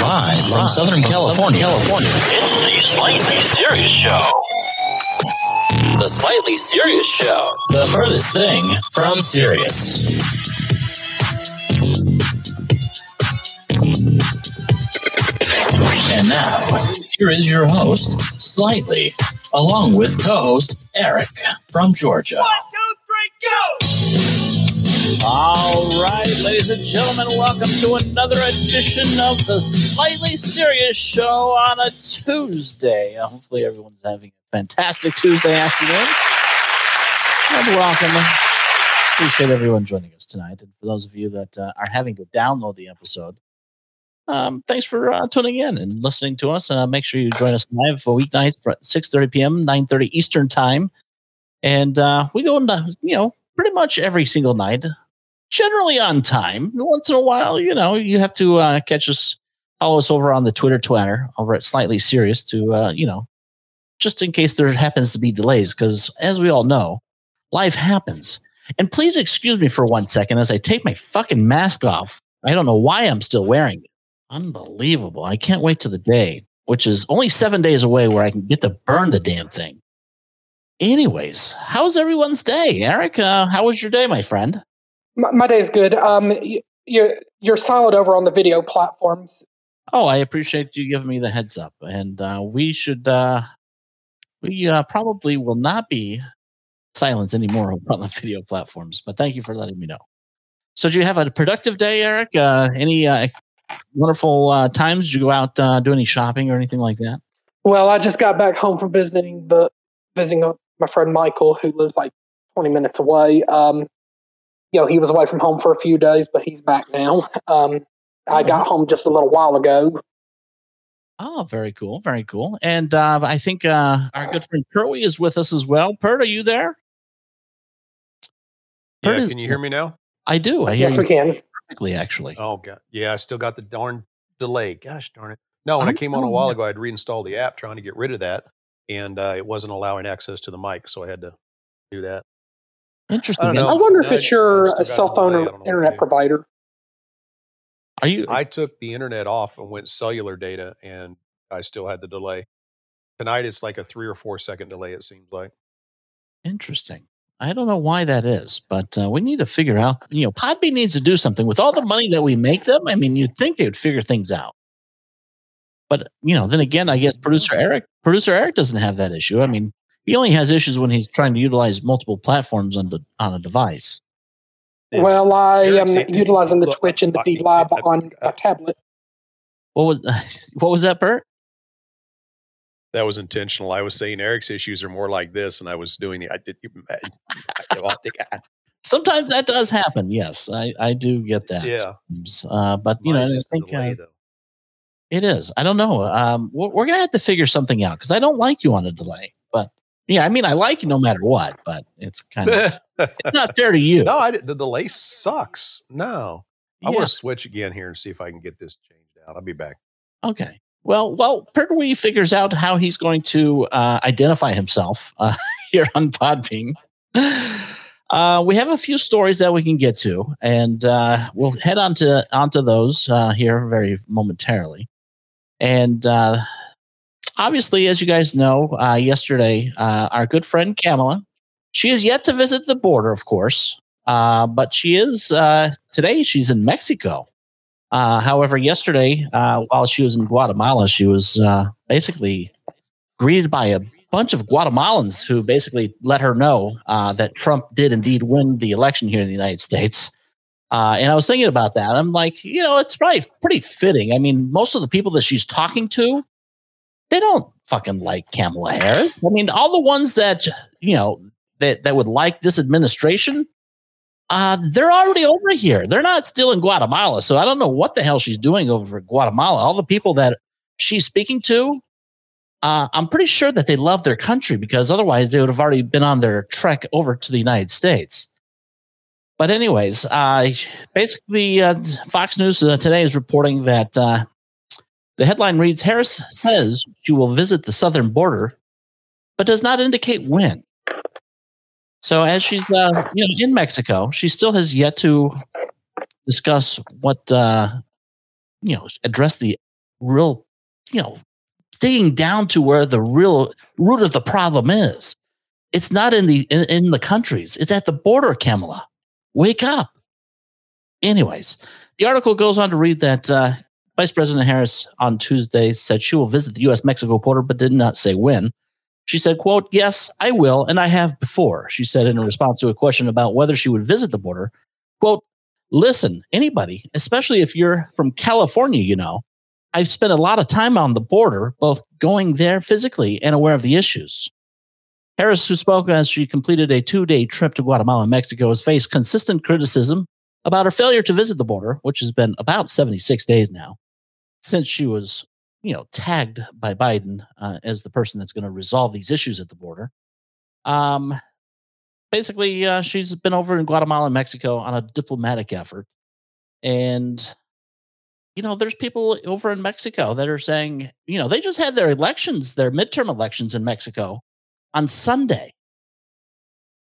Live from Southern California. California. It's the Slightly Serious Show. The Slightly Serious Show. The furthest thing from serious. And now, here is your host, Slightly, along with co host Eric from Georgia. All right, ladies and gentlemen, welcome to another edition of the Slightly Serious Show on a Tuesday. Hopefully, everyone's having a fantastic Tuesday afternoon. And welcome. Appreciate everyone joining us tonight. And for those of you that uh, are having to download the episode, um, thanks for uh, tuning in and listening to us. Uh, make sure you join us live for weeknights at 6.30 p.m., 9.30 Eastern Time. And uh, we go into, you know, pretty much every single night, generally on time. Once in a while, you know, you have to uh, catch us, follow us over on the Twitter Twitter over at Slightly Serious to, uh, you know, just in case there happens to be delays. Because as we all know, life happens. And please excuse me for one second as I take my fucking mask off. I don't know why I'm still wearing it. Unbelievable. I can't wait to the day, which is only seven days away, where I can get to burn the damn thing. Anyways, how's everyone's day? Eric, uh, how was your day, my friend? My, my is good. Um, you, you're you're solid over on the video platforms. Oh, I appreciate you giving me the heads up. And uh, we should, uh, we uh, probably will not be silent anymore over on the video platforms, but thank you for letting me know. So, did you have a productive day, Eric? Uh, any uh, wonderful uh, times? Did you go out, uh, do any shopping or anything like that? Well, I just got back home from visiting the visiting my friend Michael, who lives like 20 minutes away. Um, you know, he was away from home for a few days, but he's back now. Um, I got home just a little while ago. Oh, very cool. Very cool. And uh, I think uh, our good friend Curly is with us as well. Pert, are you there? Yeah, Pert is- can you hear me now? I do. I hear Yes, you we can. perfectly, actually. Oh god, yeah, I still got the darn delay. Gosh darn it! No, when I I'm came on a while ago, I'd reinstalled the app trying to get rid of that, and uh, it wasn't allowing access to the mic, so I had to do that. Interesting. I don't know. I wonder if I- it's your I uh, cell phone or don't know what to internet provider. Are you? I took the internet off and went cellular data, and I still had the delay. Tonight, it's like a three or four second delay. It seems like. Interesting. I don't know why that is, but uh, we need to figure out. You know, Podbean needs to do something with all the money that we make them. I mean, you'd think they would figure things out. But you know, then again, I guess producer Eric, producer Eric doesn't have that issue. I mean, he only has issues when he's trying to utilize multiple platforms on the, on a device. Yeah. Well, I am Eric's- utilizing the look, Twitch and the I- D Live on a tablet. What was what was that, Bert? That was intentional. I was saying Eric's issues are more like this, and I was doing the. I did. I think I- Sometimes that does happen. Yes, I, I do get that. Yeah. Uh, but you know, mine's I think delay, uh, though. It is. I don't know. Um, we're, we're gonna have to figure something out because I don't like you on a delay. But yeah, I mean, I like you no matter what. But it's kind of it's not fair to you. no, I, did- the delay sucks. No, I Yeah. want to switch again here and see if I can get this changed out. I'll be back. Okay. Well, well, Pertwee figures out how he's going to uh, identify himself uh, here on Podbean. Uh, we have a few stories that we can get to, and uh, we'll head on to onto those uh, here very momentarily. And uh, obviously, as you guys know, uh, yesterday, uh, our good friend Kamala, she is yet to visit the border, of course, uh, but she is uh, today. She's in Mexico. Uh, however, yesterday, uh, while she was in Guatemala, she was uh, basically greeted by a bunch of Guatemalans who basically let her know uh, that Trump did indeed win the election here in the United States. Uh, and I was thinking about that. I'm like, you know, it's probably pretty fitting. I mean, most of the people that she's talking to, they don't fucking like Kamala Harris. I mean, all the ones that you know that that would like this administration, uh, they're already over here. They're not still in Guatemala. So I don't know what the hell she's doing over Guatemala. All the people that she's speaking to, uh, I'm pretty sure that they love their country because otherwise they would have already been on their trek over to the United States. But anyways, uh, basically, uh, Fox News uh, today is reporting that uh, the headline reads: Harris says she will visit the southern border, but does not indicate when. So, as she's uh, you know in Mexico, she still has yet to discuss what uh, you know address the real, you know, digging down to where the real root of the problem is. It's not in the in, in the countries. It's at the border, Kamala. Wake up. Anyways, the article goes on to read that uh, Vice President Harris on Tuesday said she will visit the U.S. Mexico border, but did not say when. She said, quote, yes, I will, and I have before. She said in response to a question about whether she would visit the border, quote, listen, anybody, especially if you're from California, you know, I've spent a lot of time on the border, both going there physically and aware of the issues. Harris, who spoke as she completed a two day trip to Guatemala and Mexico, has faced consistent criticism about her failure to visit the border, which has been about 76 days now since she was you know tagged by Biden uh, as the person that's going to resolve these issues at the border. Um, basically, uh, she's been over in Guatemala and Mexico on a diplomatic effort, and you know, there's people over in Mexico that are saying, you know, they just had their elections, their midterm elections in Mexico on Sunday,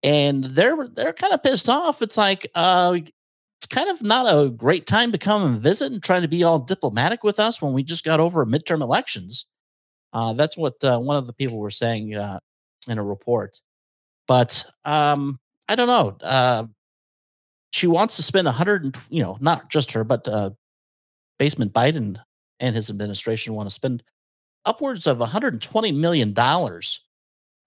and they're they're kind of pissed off. It's like, uh, it's kind of not a great time to come and visit and try to be all diplomatic with us when we just got over midterm elections. Uh, that's what uh, one of the people were saying uh, in a report. But um, I don't know. Uh, she wants to spend a hundred, you know, not just her, but uh, Basement Biden and his administration want to spend upwards of 120 million dollars,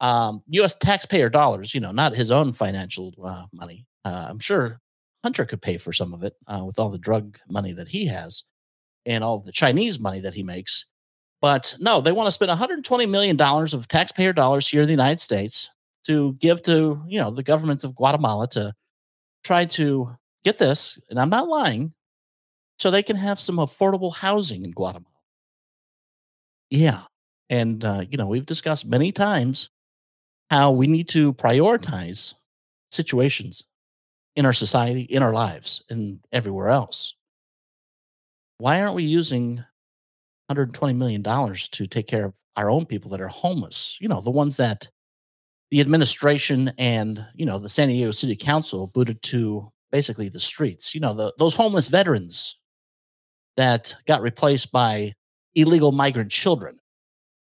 um, U.S. taxpayer dollars. You know, not his own financial uh, money. I'm sure Hunter could pay for some of it uh, with all the drug money that he has and all the Chinese money that he makes. But no, they want to spend 120 million dollars of taxpayer dollars here in the United States to give to you know the governments of Guatemala to try to get this, and I'm not lying, so they can have some affordable housing in Guatemala. Yeah, and uh, you know we've discussed many times how we need to prioritize situations in our society, in our lives, and everywhere else. Why aren't we using $120 million to take care of our own people that are homeless? You know, the ones that the administration and, you know, the San Diego City Council booted to basically the streets. You know, the, those homeless veterans that got replaced by illegal migrant children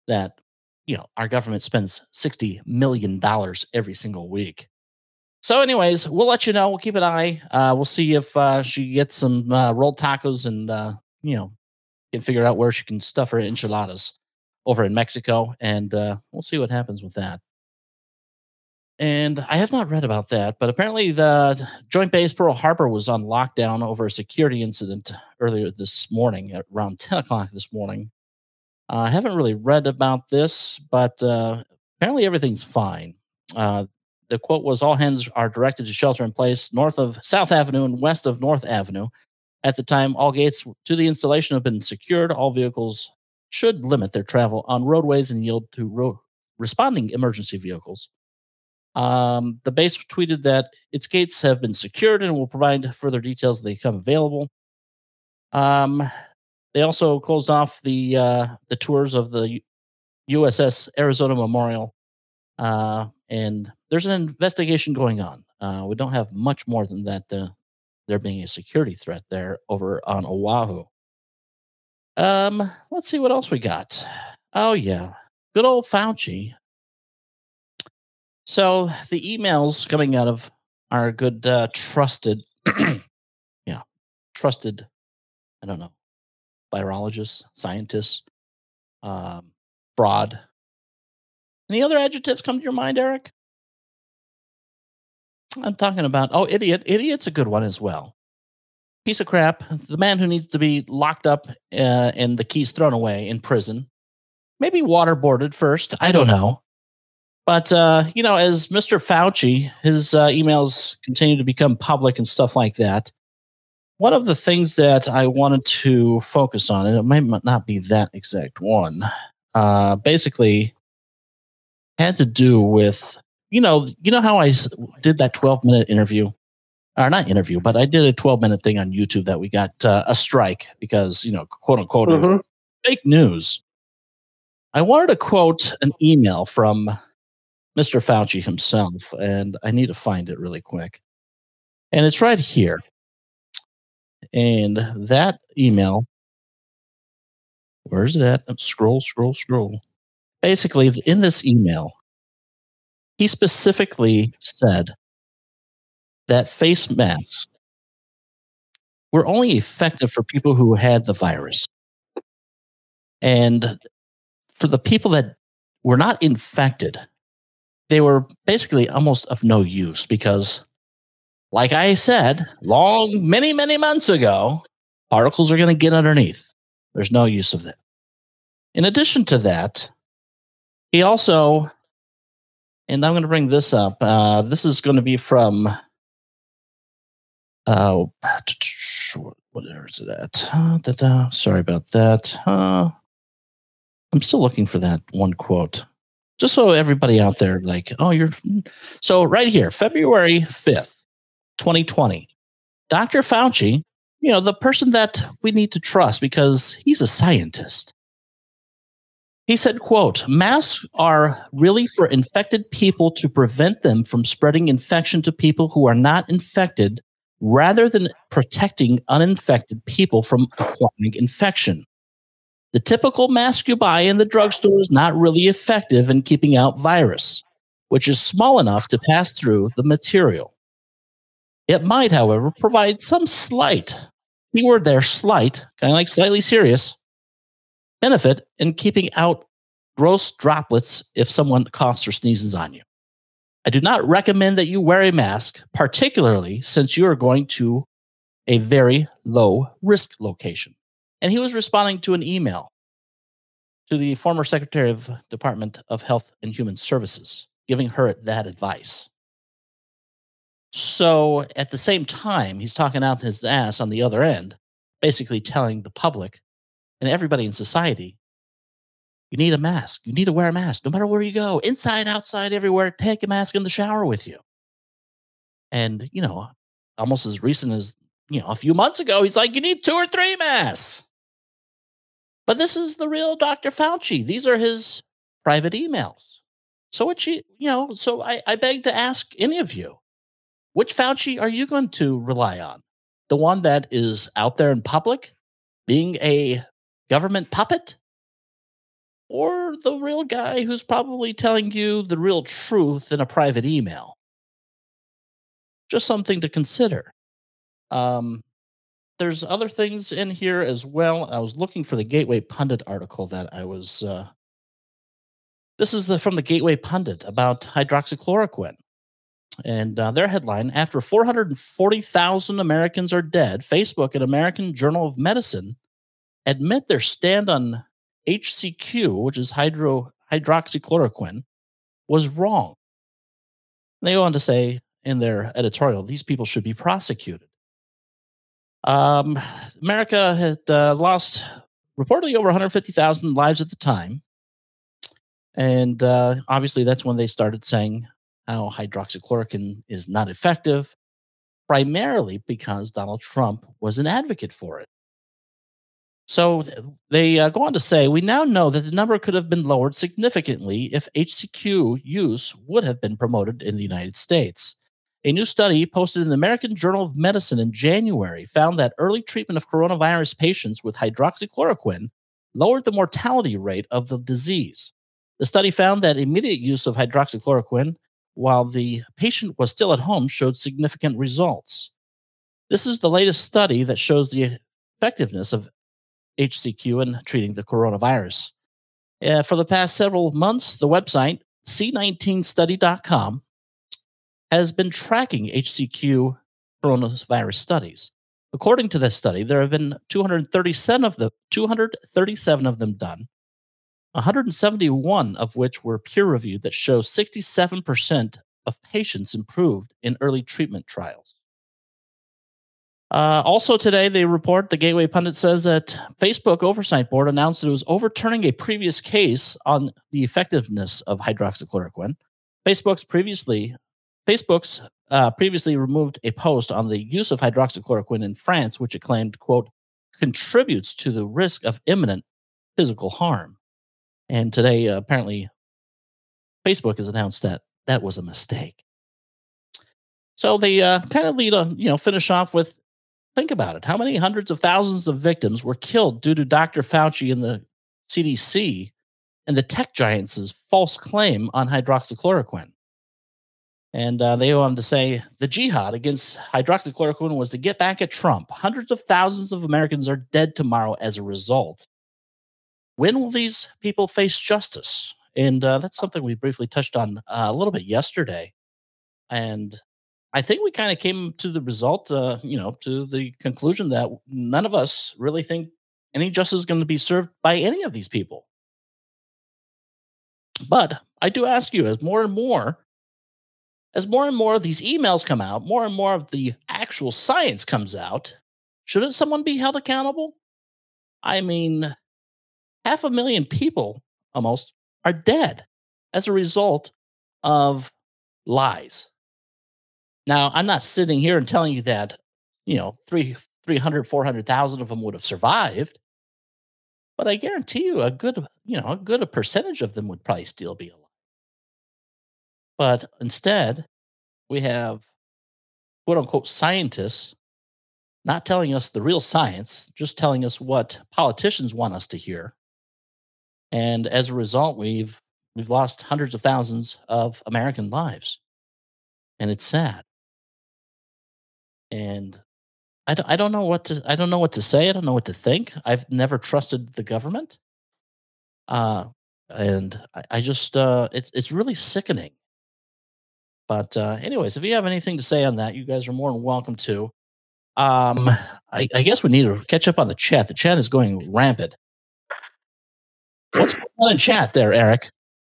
that, you know, our government spends $60 million every single week so, anyways, we'll let you know. We'll keep an eye. Uh, we'll see if uh, she gets some uh, rolled tacos and uh, you know can figure out where she can stuff her enchiladas over in Mexico, and uh, we'll see what happens with that. And I have not read about that, but apparently the Joint Base Pearl Harbor was on lockdown over a security incident earlier this morning, around 10 o'clock this morning. Uh, I haven't really read about this, but uh, apparently everything's fine. Uh, the quote was all hands are directed to shelter in place north of South Avenue and west of North Avenue. At the time, all gates to the installation have been secured. All vehicles should limit their travel on roadways and yield to ro- responding emergency vehicles. Um, the base tweeted that its gates have been secured and will provide further details as they become available. Um, they also closed off the uh, the tours of the USS Arizona Memorial uh, and there's an investigation going on. Uh, we don't have much more than that. Uh, there being a security threat there over on Oahu. Um, let's see what else we got. Oh yeah, good old Fauci. So the emails coming out of our good uh, trusted, yeah, trusted. I don't know, virologists, scientists, um, fraud, any other adjectives come to your mind, Eric? I'm talking about, oh, idiot. Idiot's a good one as well. Piece of crap. The man who needs to be locked up uh, and the keys thrown away in prison. Maybe waterboarded first. I don't know. But, uh, you know, as Mr. Fauci, his uh, emails continue to become public and stuff like that. One of the things that I wanted to focus on, and it might not be that exact one, uh, basically, had to do with you know you know how I did that 12 minute interview or not interview but I did a 12 minute thing on YouTube that we got uh, a strike because you know quote unquote mm-hmm. fake news. I wanted to quote an email from Mr. Fauci himself and I need to find it really quick. And it's right here. And that email Where is it at? Scroll, scroll, scroll. Basically, in this email, he specifically said that face masks were only effective for people who had the virus. And for the people that were not infected, they were basically almost of no use because, like I said, long, many, many months ago, particles are going to get underneath. There's no use of that. In addition to that, he also, and I'm going to bring this up. Uh, this is going to be from, uh, where is it at? Uh, sorry about that. Uh, I'm still looking for that one quote just so everybody out there like oh you're so right here february 5th 2020 dr fauci you know the person that we need to trust because he's a scientist. He said quote masks are really for infected people to prevent them from spreading infection to people who are not infected rather than protecting uninfected people from acquiring infection. The typical mask you buy in the drugstore is not really effective in keeping out virus, which is small enough to pass through the material. It might, however, provide some slight, keyword there, slight, kind of like slightly serious, benefit in keeping out gross droplets if someone coughs or sneezes on you. I do not recommend that you wear a mask, particularly since you are going to a very low risk location. And he was responding to an email to the former Secretary of Department of Health and Human Services, giving her that advice. So at the same time, he's talking out his ass on the other end, basically telling the public and everybody in society, you need a mask. You need to wear a mask no matter where you go, inside, outside, everywhere. Take a mask in the shower with you. And, you know, almost as recent as, you know, a few months ago, he's like, you need two or three masks. But this is the real Dr. Fauci. These are his private emails. So what you you know, so I, I beg to ask any of you, which Fauci are you going to rely on? The one that is out there in public, being a government puppet? Or the real guy who's probably telling you the real truth in a private email? Just something to consider. Um, there's other things in here as well. I was looking for the Gateway Pundit article that I was. Uh, this is the, from the Gateway Pundit about hydroxychloroquine. And uh, their headline After 440,000 Americans are dead, Facebook and American Journal of Medicine admit their stand on HCQ, which is hydro, hydroxychloroquine, was wrong. They go on to say in their editorial these people should be prosecuted. Um, America had uh, lost reportedly over 150,000 lives at the time. And uh, obviously, that's when they started saying how hydroxychloroquine is not effective, primarily because Donald Trump was an advocate for it. So they uh, go on to say, we now know that the number could have been lowered significantly if HCQ use would have been promoted in the United States. A new study posted in the American Journal of Medicine in January found that early treatment of coronavirus patients with hydroxychloroquine lowered the mortality rate of the disease. The study found that immediate use of hydroxychloroquine while the patient was still at home showed significant results. This is the latest study that shows the effectiveness of HCQ in treating the coronavirus. Uh, for the past several months, the website c19study.com has been tracking HCQ coronavirus studies. According to this study, there have been 237 of the 237 of them done, 171 of which were peer reviewed that show 67% of patients improved in early treatment trials. Uh, also today, they report the Gateway Pundit says that Facebook Oversight Board announced that it was overturning a previous case on the effectiveness of hydroxychloroquine. Facebook's previously Facebook's uh, previously removed a post on the use of hydroxychloroquine in France, which it claimed, quote, contributes to the risk of imminent physical harm. And today, uh, apparently, Facebook has announced that that was a mistake. So they uh, kind of lead on, you know, finish off with think about it. How many hundreds of thousands of victims were killed due to Dr. Fauci and the CDC and the tech giants' false claim on hydroxychloroquine. And uh, they wanted to say the jihad against hydroxychloroquine was to get back at Trump. Hundreds of thousands of Americans are dead tomorrow as a result. When will these people face justice? And uh, that's something we briefly touched on uh, a little bit yesterday. And I think we kind of came to the result, uh, you know, to the conclusion that none of us really think any justice is going to be served by any of these people. But I do ask you, as more and more, as more and more of these emails come out, more and more of the actual science comes out, shouldn't someone be held accountable? I mean, half a million people almost are dead as a result of lies. Now, I'm not sitting here and telling you that, you know, three, 300, 400,000 of them would have survived. But I guarantee you a good, you know, a good percentage of them would probably still be alive. But instead, we have quote unquote scientists not telling us the real science, just telling us what politicians want us to hear. And as a result, we've we've lost hundreds of thousands of American lives. And it's sad. And I don't, I don't know what to I don't know what to say. I don't know what to think. I've never trusted the government. Uh and I, I just uh it's it's really sickening. But uh anyways, if you have anything to say on that, you guys are more than welcome to. Um I, I guess we need to catch up on the chat. The chat is going rampant. What's going on in chat there, Eric?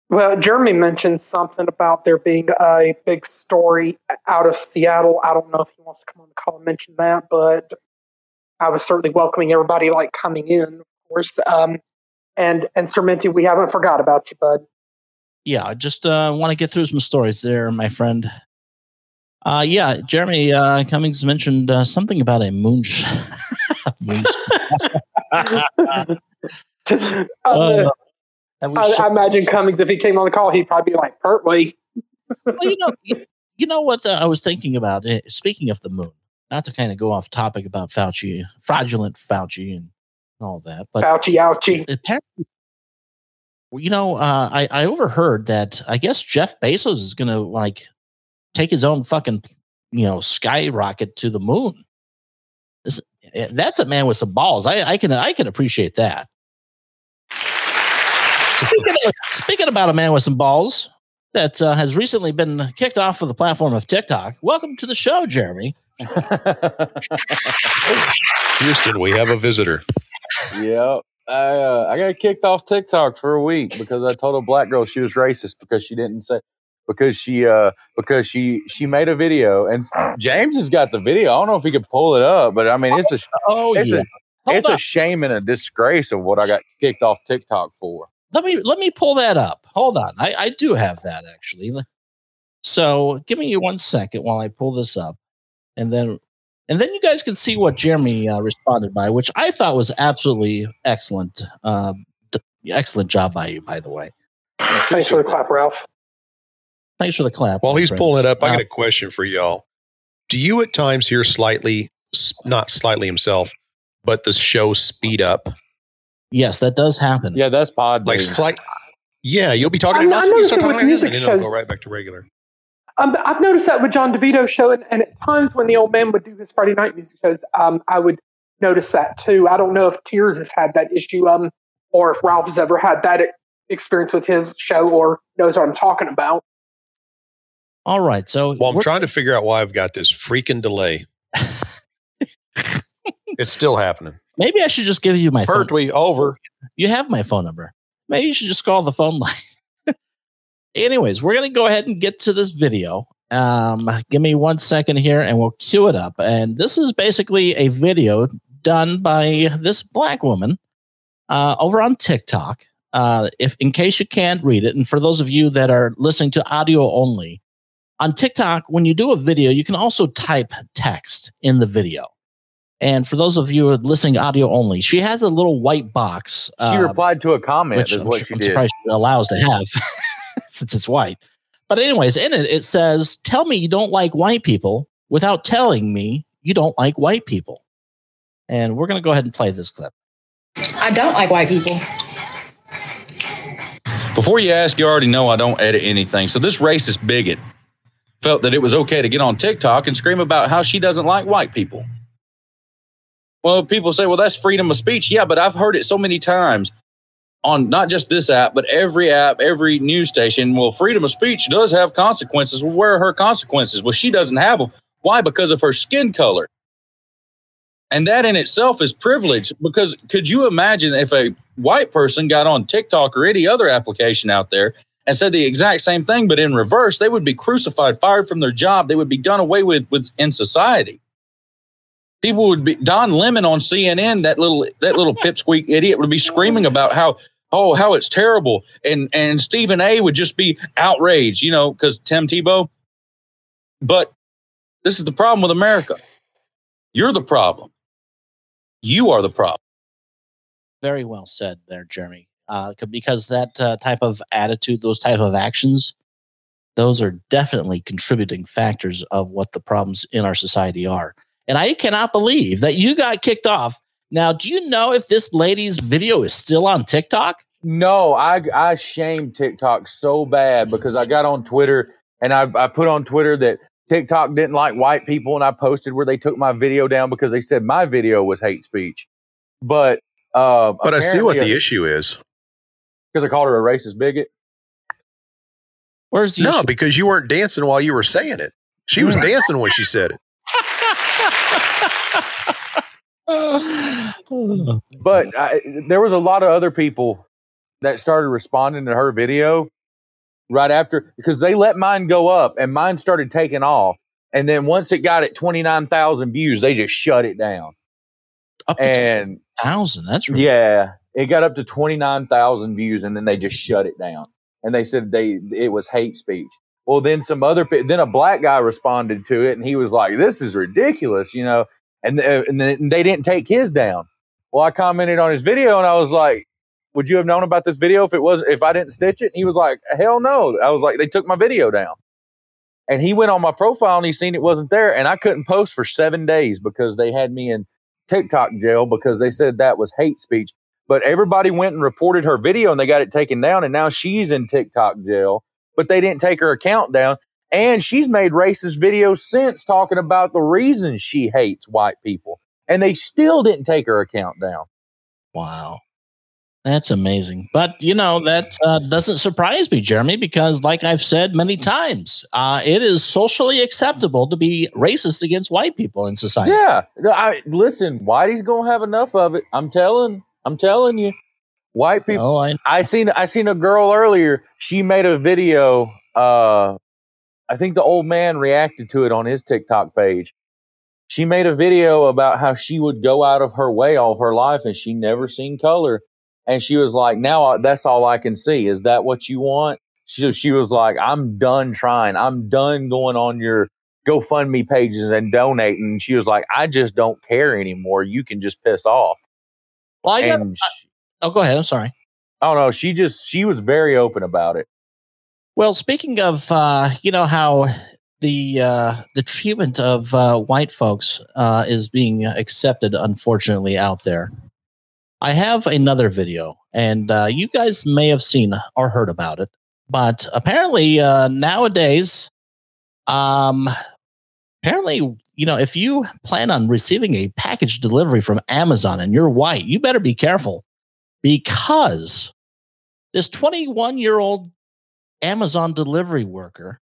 Well, Jeremy mentioned something about there being a big story out of Seattle. I don't know if he wants to come on the call and mention that, but I was certainly welcoming everybody like coming in, of course. Um, and and Sermenti, we haven't forgot about you, bud. Yeah, I just uh, want to get through some stories there, my friend. Uh, yeah, Jeremy uh, Cummings mentioned uh, something about a moonsh. moonsh. uh, I, I, imagine Cummings, if he came on the call, he'd probably be like, Pertwee. well, you know, you, you know what I was thinking about? Speaking of the moon, not to kind of go off topic about Fauci, fraudulent Fauci, and all that, but Fauci, ouchie. Apparently, you know, uh, I, I overheard that I guess Jeff Bezos is going to like take his own fucking, you know, skyrocket to the moon. This, eh, that's a man with some balls. I, I can I can appreciate that speaking, of, speaking about a man with some balls that uh, has recently been kicked off of the platform of TikTok, welcome to the show, Jeremy. Houston, we have a visitor. Yep. I uh, I got kicked off TikTok for a week because I told a black girl she was racist because she didn't say because she uh because she she made a video and James has got the video. I don't know if he could pull it up, but I mean it's a oh it's yeah. a it's a shame and a disgrace of what I got kicked off TikTok for let me let me pull that up. Hold on. I, I do have that actually. So give me one second while I pull this up, and then and then you guys can see what Jeremy uh, responded by, which I thought was absolutely excellent. Uh, excellent job by you, by the way. Thanks for the clap, Ralph. Thanks for the clap. While he's friends. pulling it up, I got uh, a question for y'all. Do you at times hear slightly, not slightly himself, but the show speed up? Yes, that does happen. Yeah, that's pod. Like slight. Yeah, you'll be talking about something, start talking music and then it'll go right back to regular. Um, I've noticed that with John DeVito show, and, and, at times when the old man would do his Friday night music shows, um, I would notice that too. I don't know if Tears has had that issue, um, or if Ralph has ever had that experience with his show, or knows what I'm talking about. All right, so well, I'm trying to figure out why I've got this freaking delay. it's still happening. Maybe I should just give you my Pertwee, phone. over. You have my phone number. Maybe you should just call the phone line. Anyways, we're going to go ahead and get to this video. Um, give me one second here and we'll cue it up. And this is basically a video done by this black woman uh, over on TikTok. Uh, if in case you can't read it, and for those of you that are listening to audio only, on TikTok, when you do a video, you can also type text in the video. And for those of you listening audio only, she has a little white box. She uh, replied to a comment, which is what she I'm did. surprised she allows to have since it's white. But, anyways, in it, it says, Tell me you don't like white people without telling me you don't like white people. And we're going to go ahead and play this clip. I don't like white people. Before you ask, you already know I don't edit anything. So this racist bigot felt that it was okay to get on TikTok and scream about how she doesn't like white people. Well, people say, well, that's freedom of speech. Yeah, but I've heard it so many times on not just this app, but every app, every news station. Well, freedom of speech does have consequences. Well, where are her consequences? Well, she doesn't have them. Why? Because of her skin color. And that in itself is privilege because could you imagine if a white person got on TikTok or any other application out there and said the exact same thing, but in reverse, they would be crucified, fired from their job. They would be done away with, with in society. People would be Don Lemon on CNN, that little that little pipsqueak idiot would be screaming about how oh how it's terrible. And and Stephen A would just be outraged, you know, because Tim Tebow. But this is the problem with America. You're the problem. You are the problem. Very well said there, Jeremy. Uh, because that uh, type of attitude, those type of actions, those are definitely contributing factors of what the problems in our society are. And I cannot believe that you got kicked off. Now, do you know if this lady's video is still on TikTok? No, I I shamed TikTok so bad because I got on Twitter and I, I put on Twitter that TikTok didn't like white people and I posted where they took my video down because they said my video was hate speech. But uh, But I see what the issue is. because I called her a racist bigot. Where's the No, issue? because you weren't dancing while you were saying it. She was dancing when she said it. But I, there was a lot of other people that started responding to her video right after because they let mine go up and mine started taking off. And then once it got at 29,000 views, they just shut it down. Up to And 2,000. That's really yeah, it got up to 29,000 views and then they just shut it down. And they said they it was hate speech. Well, then some other then a black guy responded to it and he was like, "This is ridiculous," you know. And th- and then they didn't take his down. Well, I commented on his video and I was like, "Would you have known about this video if it was if I didn't stitch it?" And he was like, "Hell no." I was like, "They took my video down." And he went on my profile and he seen it wasn't there and I couldn't post for 7 days because they had me in TikTok jail because they said that was hate speech. But everybody went and reported her video and they got it taken down. And now she's in TikTok jail, but they didn't take her account down. And she's made racist videos since talking about the reasons she hates white people. And they still didn't take her account down. Wow. That's amazing. But, you know, that uh, doesn't surprise me, Jeremy, because, like I've said many times, uh, it is socially acceptable to be racist against white people in society. Yeah. I, listen, Whitey's going to have enough of it. I'm telling, I'm telling you. White people. Oh, I, I seen I seen a girl earlier. She made a video. Uh, I think the old man reacted to it on his TikTok page. She made a video about how she would go out of her way all of her life and she never seen color. And she was like, "Now that's all I can see. Is that what you want?" She she was like, "I'm done trying. I'm done going on your GoFundMe pages and donating." She was like, "I just don't care anymore. You can just piss off." well, I got, And she- oh, go ahead. I'm sorry. Oh don't. She just she was very open about it. Well, speaking of, uh, you know how the uh, the treatment of uh, white folks uh, is being accepted, unfortunately, out there. I have another video, and uh, you guys may have seen or heard about it, but apparently uh, nowadays, um, apparently, you know, if you plan on receiving a package delivery from Amazon and you're white, you better be careful because this 21 year old Amazon delivery worker.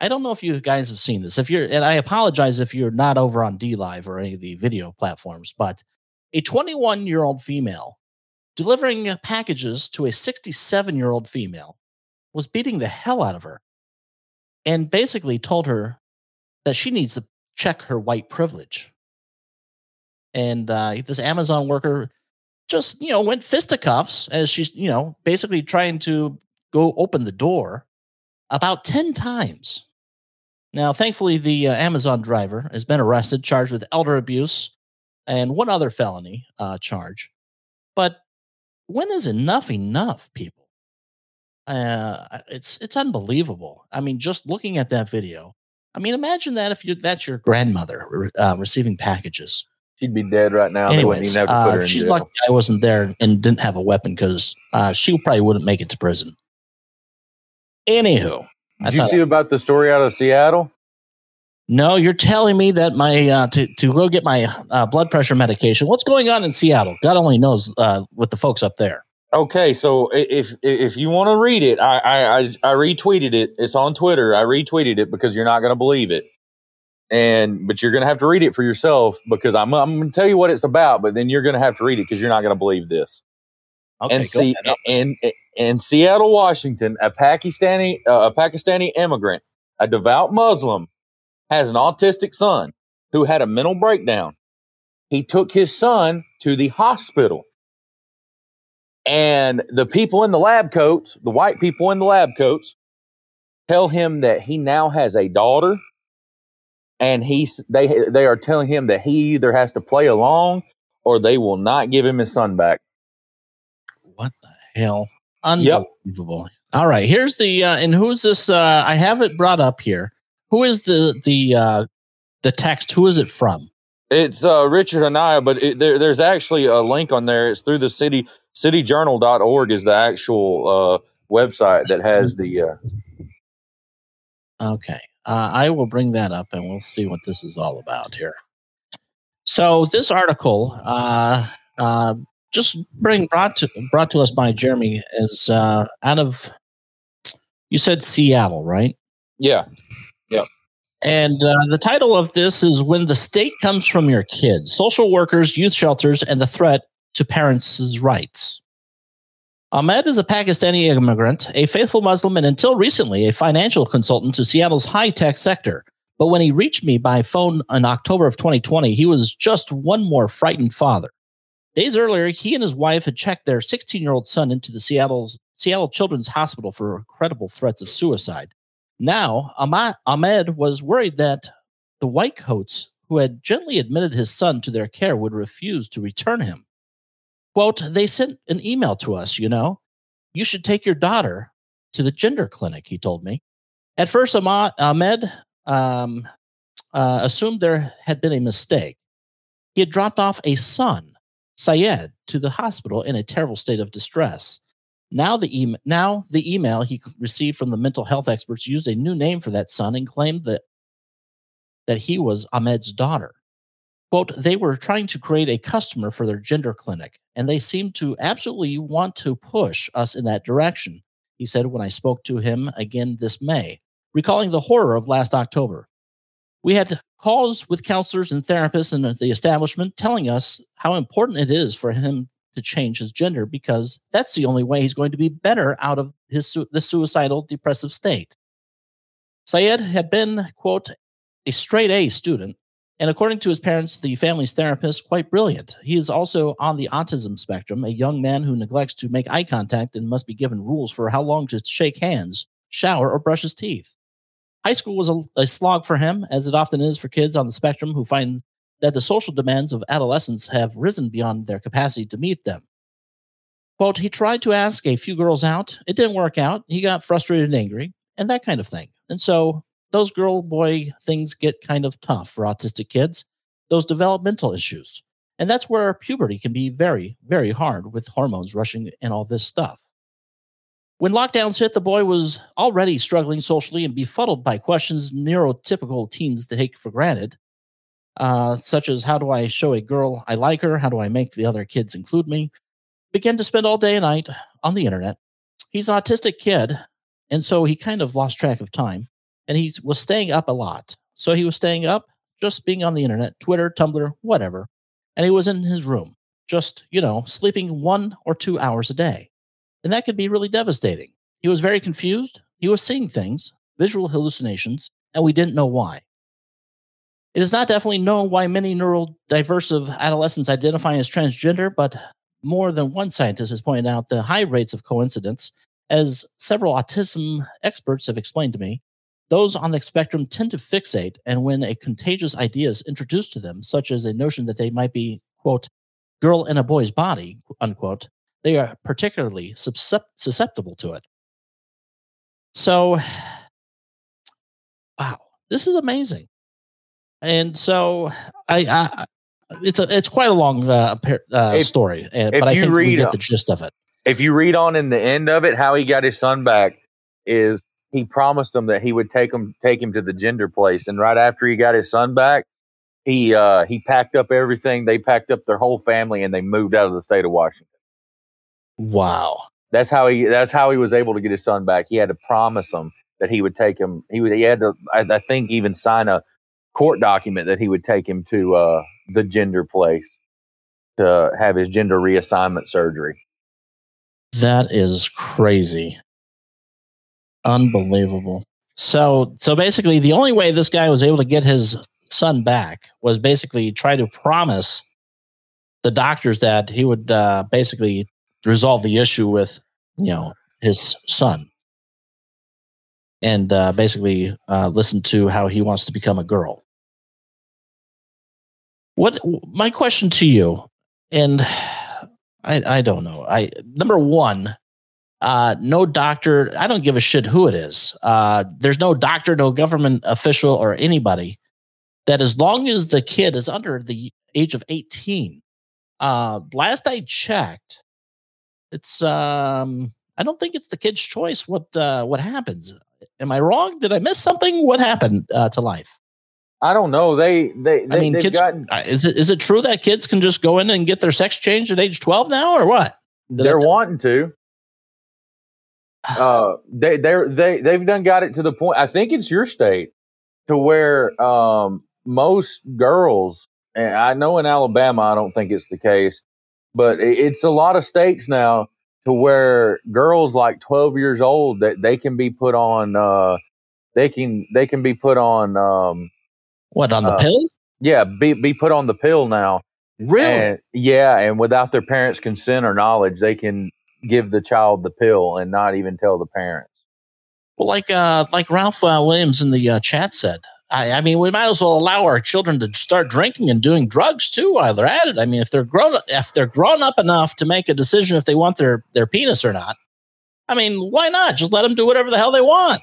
I don't know if you guys have seen this. If you're, and I apologize if you're not over on D Live or any of the video platforms, but a 21 year old female delivering packages to a 67 year old female was beating the hell out of her and basically told her that she needs to check her white privilege. And uh, this Amazon worker just, you know, went fisticuffs as she's, you know, basically trying to go open the door about 10 times. Now, thankfully, the uh, Amazon driver has been arrested, charged with elder abuse and one other felony uh, charge. But when is enough enough, people? Uh, it's it's unbelievable. I mean, just looking at that video. I mean, imagine that if you that's your grandmother uh, receiving packages. She'd be dead right now. They wouldn't Anyways, even have to put her uh, in she's jail. lucky I wasn't there and didn't have a weapon because uh, she probably wouldn't make it to prison. Anywho, Did you see about the story out of Seattle? no, you're telling me that my uh, to to go get my uh, blood pressure medication. What's going on in Seattle? God only knows uh, with the folks up there. Okay, so if if you want to read it, I, I I retweeted it. It's on Twitter. I retweeted it because you're not going to believe it, and but you're going to have to read it for yourself because I'm I'm going to tell you what it's about, but then you're going to have to read it because you're not going to believe this. Okay, and see, and, in in Seattle, Washington, a Pakistani uh, a Pakistani immigrant, a devout Muslim, has an autistic son who had a mental breakdown. He took his son to the hospital, and the people in the lab coats, the white people in the lab coats, tell him that he now has a daughter, and he's they they are telling him that he either has to play along or they will not give him his son back. What the hell? Unbelievable. All right, here's the uh, and who's this? Uh, I have it brought up here. Who is the the uh, the text? Who is it from? It's uh, Richard Anaya, but it, there, there's actually a link on there. It's through the city cityjournal.org is the actual uh, website that has the. Uh, Okay, uh, I will bring that up and we'll see what this is all about here. So this article, uh, uh, just bring brought to brought to us by Jeremy, is uh, out of you said Seattle, right? yeah, yeah. And uh, the title of this is When the State Comes from Your Kids Social Workers, Youth Shelters, and the Threat to Parents' Rights. Ahmed is a Pakistani immigrant, a faithful Muslim, and until recently, a financial consultant to Seattle's high tech sector. But when he reached me by phone in October of 2020, he was just one more frightened father. Days earlier, he and his wife had checked their 16 year old son into the Seattle's, Seattle Children's Hospital for credible threats of suicide. Now, Ahmed was worried that the white coats who had gently admitted his son to their care would refuse to return him. Quote, they sent an email to us, you know. You should take your daughter to the gender clinic, he told me. At first, Ahmed um, uh, assumed there had been a mistake. He had dropped off a son, Syed, to the hospital in a terrible state of distress. Now the, em- now the email he received from the mental health experts used a new name for that son and claimed that, that he was Ahmed's daughter. Quote, they were trying to create a customer for their gender clinic, and they seemed to absolutely want to push us in that direction, he said when I spoke to him again this May, recalling the horror of last October. We had calls with counselors and therapists in the establishment telling us how important it is for him to change his gender because that's the only way he's going to be better out of his the suicidal depressive state. Syed had been, quote, a straight A student, and according to his parents, the family's therapist, quite brilliant. He is also on the autism spectrum, a young man who neglects to make eye contact and must be given rules for how long to shake hands, shower, or brush his teeth. High school was a, a slog for him, as it often is for kids on the spectrum who find that the social demands of adolescence have risen beyond their capacity to meet them. Quote, he tried to ask a few girls out. It didn't work out. He got frustrated and angry, and that kind of thing. And so those girl boy things get kind of tough for autistic kids, those developmental issues. And that's where puberty can be very, very hard with hormones rushing and all this stuff. When lockdowns hit, the boy was already struggling socially and befuddled by questions neurotypical teens take for granted, uh, such as how do I show a girl I like her? How do I make the other kids include me? Began to spend all day and night on the internet. He's an autistic kid, and so he kind of lost track of time, and he was staying up a lot. So he was staying up, just being on the internet, Twitter, Tumblr, whatever, and he was in his room, just, you know, sleeping one or two hours a day. And that could be really devastating. He was very confused. He was seeing things, visual hallucinations, and we didn't know why. It is not definitely known why many neurodiversive adolescents identify as transgender, but more than one scientist has pointed out the high rates of coincidence, as several autism experts have explained to me. Those on the spectrum tend to fixate, and when a contagious idea is introduced to them, such as a notion that they might be, quote, girl in a boy's body, unquote, they are particularly susceptible to it. So, wow, this is amazing. And so I, I it's a it's quite a long uh, uh, If- story, if but I you think we read get the gist of it. if you read on in the end of it, how he got his son back is he promised him that he would take him take him to the gender place, and right after he got his son back, he uh, he packed up everything. They packed up their whole family and they moved out of the state of Washington. Wow. That's how he that's how he was able to get his son back. He had to promise him that he would take him. He would he had to I, I think even sign a court document that he would take him to uh, the gender place to have his gender reassignment surgery. That is crazy. Unbelievable. So so basically the only way this guy was able to get his son back was basically try to promise the doctors that he would uh, basically resolve the issue with you know his son and uh, basically uh, listen to how he wants to become a girl. What my question to you, and I I don't know. I number one, uh, no doctor. I don't give a shit who it is. Uh, there's no doctor, no government official, or anybody that as long as the kid is under the age of 18. Uh, last I checked, it's um, I don't think it's the kid's choice what uh, what happens. Am I wrong? Did I miss something? What happened uh, to life? I don't know. They they, they I mean, kids. gotten uh, is it is it true that kids can just go in and get their sex changed at age 12 now, or what? Did they're wanting to. Uh, they they're they they've done got it to the point. I think it's your state to where um most girls, and I know in Alabama, I don't think it's the case, but it's a lot of states now to where girls like twelve years old that they can be put on. Uh, they can they can be put on. Um, What on the Uh, pill? yeah, be be put on the pill now. Really? And, yeah, and without their parents' consent or knowledge, they can give the child the pill and not even tell the parents. Well, like uh, like Ralph uh, Williams in the uh, chat said, I, I mean, we might as well allow our children to start drinking and doing drugs too while they're at it. I mean, if they're grown, if they're grown up enough to make a decision if they want their their penis or not, I mean, why not? Just let them do whatever the hell they want.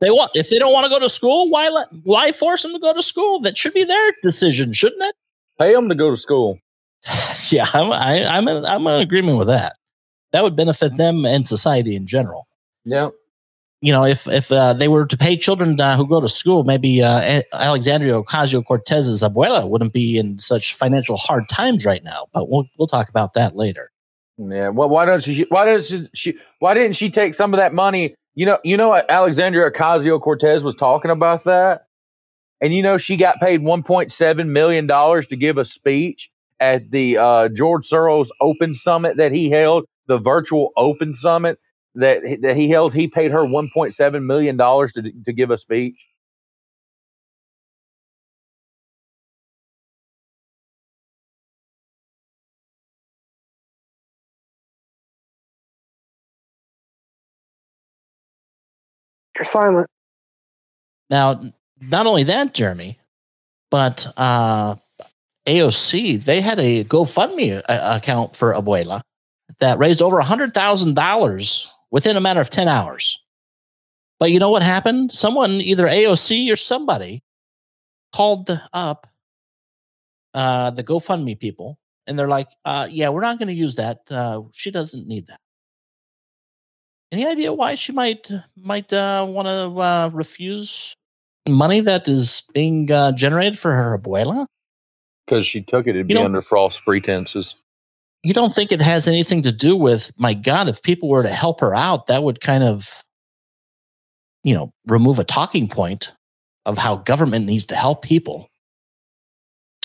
They want if they don't want to go to school, why let why force them to go to school? That should be their decision, shouldn't it? Pay them to go to school. yeah, I'm I, I'm in, I'm in agreement with that. That would benefit them and society in general. Yeah. You know, if if uh, they were to pay children uh, who go to school, maybe uh, Alexandria Ocasio Cortez's abuela wouldn't be in such financial hard times right now. But we'll we'll talk about that later. Yeah. Well, why don't she? Why does she, she? Why didn't she take some of that money? You know. You know. Alexandria Ocasio Cortez was talking about that, and you know she got paid 1.7 million dollars to give a speech at the uh, George Soros Open Summit that he held, the virtual Open Summit that that he held. He paid her 1.7 million dollars to to give a speech. You're silent. Now, not only that, Jeremy, but uh, AOC they had a GoFundMe account for abuela that raised over a hundred thousand dollars within a matter of ten hours. But you know what happened? Someone, either AOC or somebody, called up uh, the GoFundMe people, and they're like, uh, "Yeah, we're not going to use that. Uh, she doesn't need that." Any idea why she might might uh, want to uh, refuse money that is being uh, generated for her abuela? Because she took it to be under false pretenses. You don't think it has anything to do with? My God, if people were to help her out, that would kind of, you know, remove a talking point of how government needs to help people.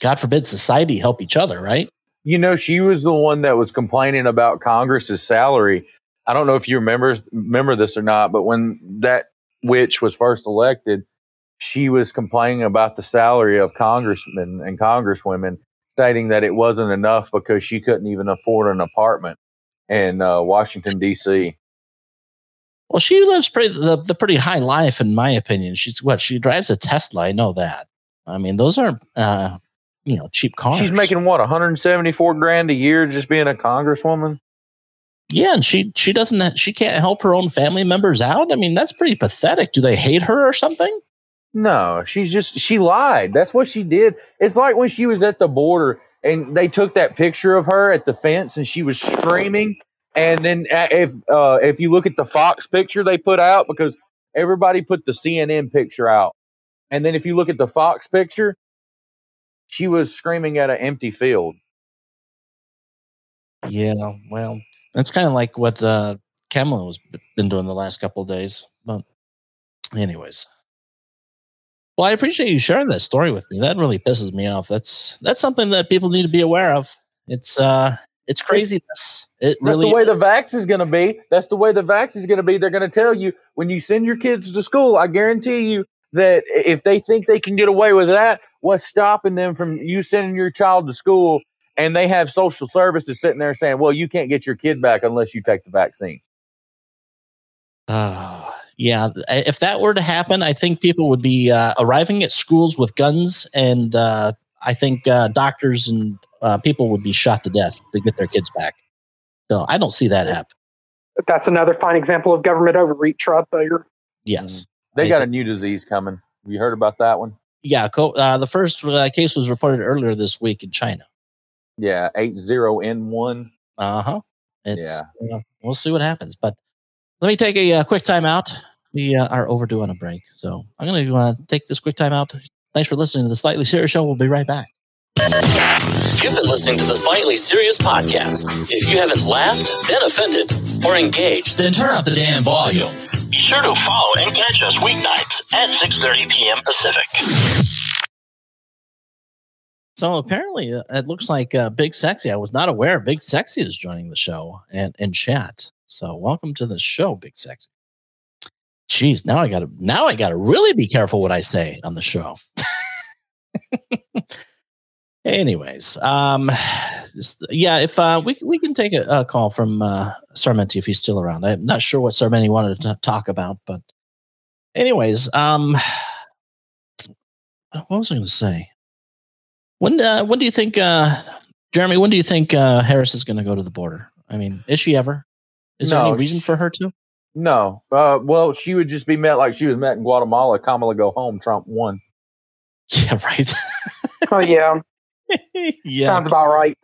God forbid society help each other, right? You know, she was the one that was complaining about Congress's salary. I don't know if you remember remember this or not, but when that witch was first elected, she was complaining about the salary of congressmen and congresswomen, stating that it wasn't enough because she couldn't even afford an apartment in uh, Washington D.C. Well, she lives pretty the, the pretty high life, in my opinion. She's what she drives a Tesla. I know that. I mean, those aren't uh, you know cheap cars. She's making what 174 grand a year just being a congresswoman. Yeah, and she she doesn't she can't help her own family members out. I mean, that's pretty pathetic. Do they hate her or something? No, she's just she lied. That's what she did. It's like when she was at the border and they took that picture of her at the fence and she was screaming. And then uh, if uh, if you look at the Fox picture they put out because everybody put the CNN picture out, and then if you look at the Fox picture, she was screaming at an empty field. Yeah, well, that's kind of like what uh, Kamala was been doing the last couple days. But, anyways, well, I appreciate you sharing that story with me. That really pisses me off. That's that's something that people need to be aware of. It's uh, it's craziness. It That's really the way the vax is going to be. That's the way the vax is going to be. They're going to tell you when you send your kids to school. I guarantee you that if they think they can get away with that, what's stopping them from you sending your child to school? And they have social services sitting there saying, "Well, you can't get your kid back unless you take the vaccine." Oh, yeah. If that were to happen, I think people would be uh, arriving at schools with guns, and uh, I think uh, doctors and uh, people would be shot to death to get their kids back. So I don't see that happen. That's another fine example of government overreach right there. Yes. They I got a new disease coming. Have you heard about that one? Yeah. Co- uh, the first uh, case was reported earlier this week in China. Yeah, eight zero N one. Uh huh. It's yeah. we'll see what happens. But let me take a uh, quick time out. We uh, are overdue on a break, so I'm going to uh, take this quick time out. Thanks for listening to the Slightly Serious Show. We'll be right back. You've been listening to the Slightly Serious Podcast. If you haven't laughed, been offended, or engaged, then turn up the damn volume. Be sure to follow and catch us weeknights at 6.30 p.m. Pacific. So apparently, uh, it looks like uh, Big Sexy. I was not aware Big Sexy is joining the show and in chat. So welcome to the show, Big Sexy. Jeez, now I got to now I got to really be careful what I say on the show. Anyways, um, just, yeah, if uh, we we can take a, a call from uh, Sarmenti if he's still around. I'm not sure what Sarmenti wanted to talk about, but anyways, um, what was I going to say? When uh, when do you think, uh, Jeremy? When do you think uh, Harris is going to go to the border? I mean, is she ever? Is there No, any reason sh- for her to? No. Uh, well, she would just be met like she was met in Guatemala. Kamala go home. Trump won. Yeah, right. Oh yeah, yeah, sounds about right.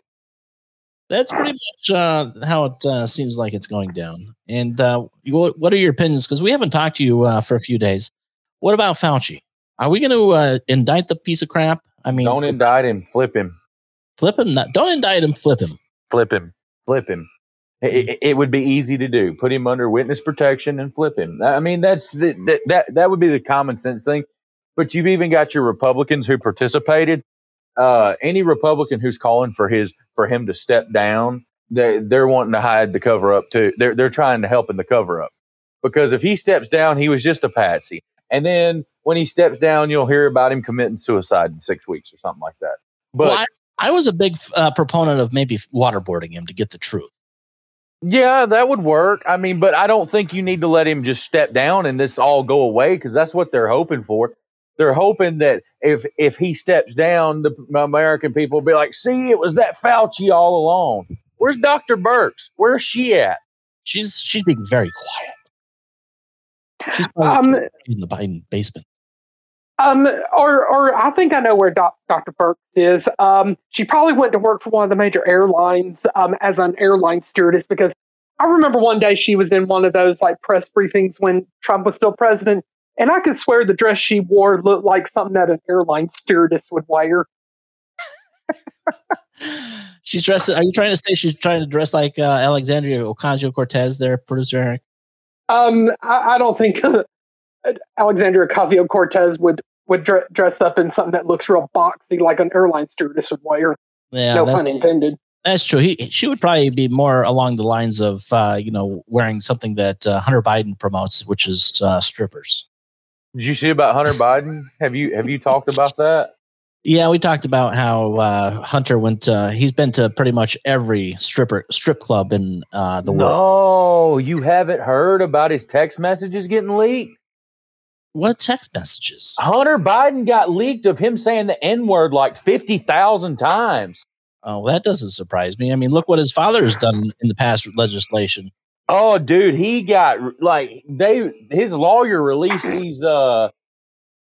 that's pretty much uh, how it uh, seems like it's going down. And uh, what what are your opinions? Because we haven't talked to you uh, for a few days. What about Fauci? Are we going to uh, indict the piece of crap? I mean, Don't indict him. Flip him. flip him. Not, don't indict him. Flip him. Flip him. Flip him. It, it- would be easy to do. Put him under witness protection and flip him. I mean, that's the, that that that would be the common sense thing. But you've even got your Republicans who participated. Uh, any Republican who's calling for his for him to step down, they they're wanting to hide the cover up too. They're they're trying to help in the cover up because if he steps down, he was just a patsy. And then when he steps down, you'll hear about him committing suicide in six weeks or something like that. But well, I, I was a big uh, proponent of maybe waterboarding him to get the truth. Yeah, that would work. I mean, but I don't think you need to let him just step down and this all go away because that's what they're hoping for. They're hoping that if if he steps down, the American people will be like, "See, it was that Fauci all along." Where's Doctor Birx? Where's she at? She's she's being very quiet. She's probably Um, in the Biden basement. Um, or, or I think I know where doc, Dr. Birx is. Um, she probably went to work for one of the major airlines um, as an airline stewardess because I remember one day she was in one of those like press briefings when Trump was still president, and I could swear the dress she wore looked like something that an airline stewardess would wear. She's dressed. Are you trying to say she's trying to dress like uh, Alexandria Ocasio Cortez, there, producer Eric? Um, I, I don't think Alexandria Ocasio Cortez would would dre- dress up in something that looks real boxy like an airline stewardess would wear. Yeah, no pun intended. that's true. He, she would probably be more along the lines of, uh, you know, wearing something that uh, Hunter Biden promotes, which is uh, strippers. Did you see about Hunter Biden? Have you have you talked about that? Yeah, we talked about how uh, Hunter went. Uh, he's been to pretty much every stripper strip club in uh, the world. No, you haven't heard about his text messages getting leaked. What text messages? Hunter Biden got leaked of him saying the N word like 50,000 times. Oh, that doesn't surprise me. I mean, look what his father has done in the past legislation. Oh, dude, he got like they his lawyer released these uh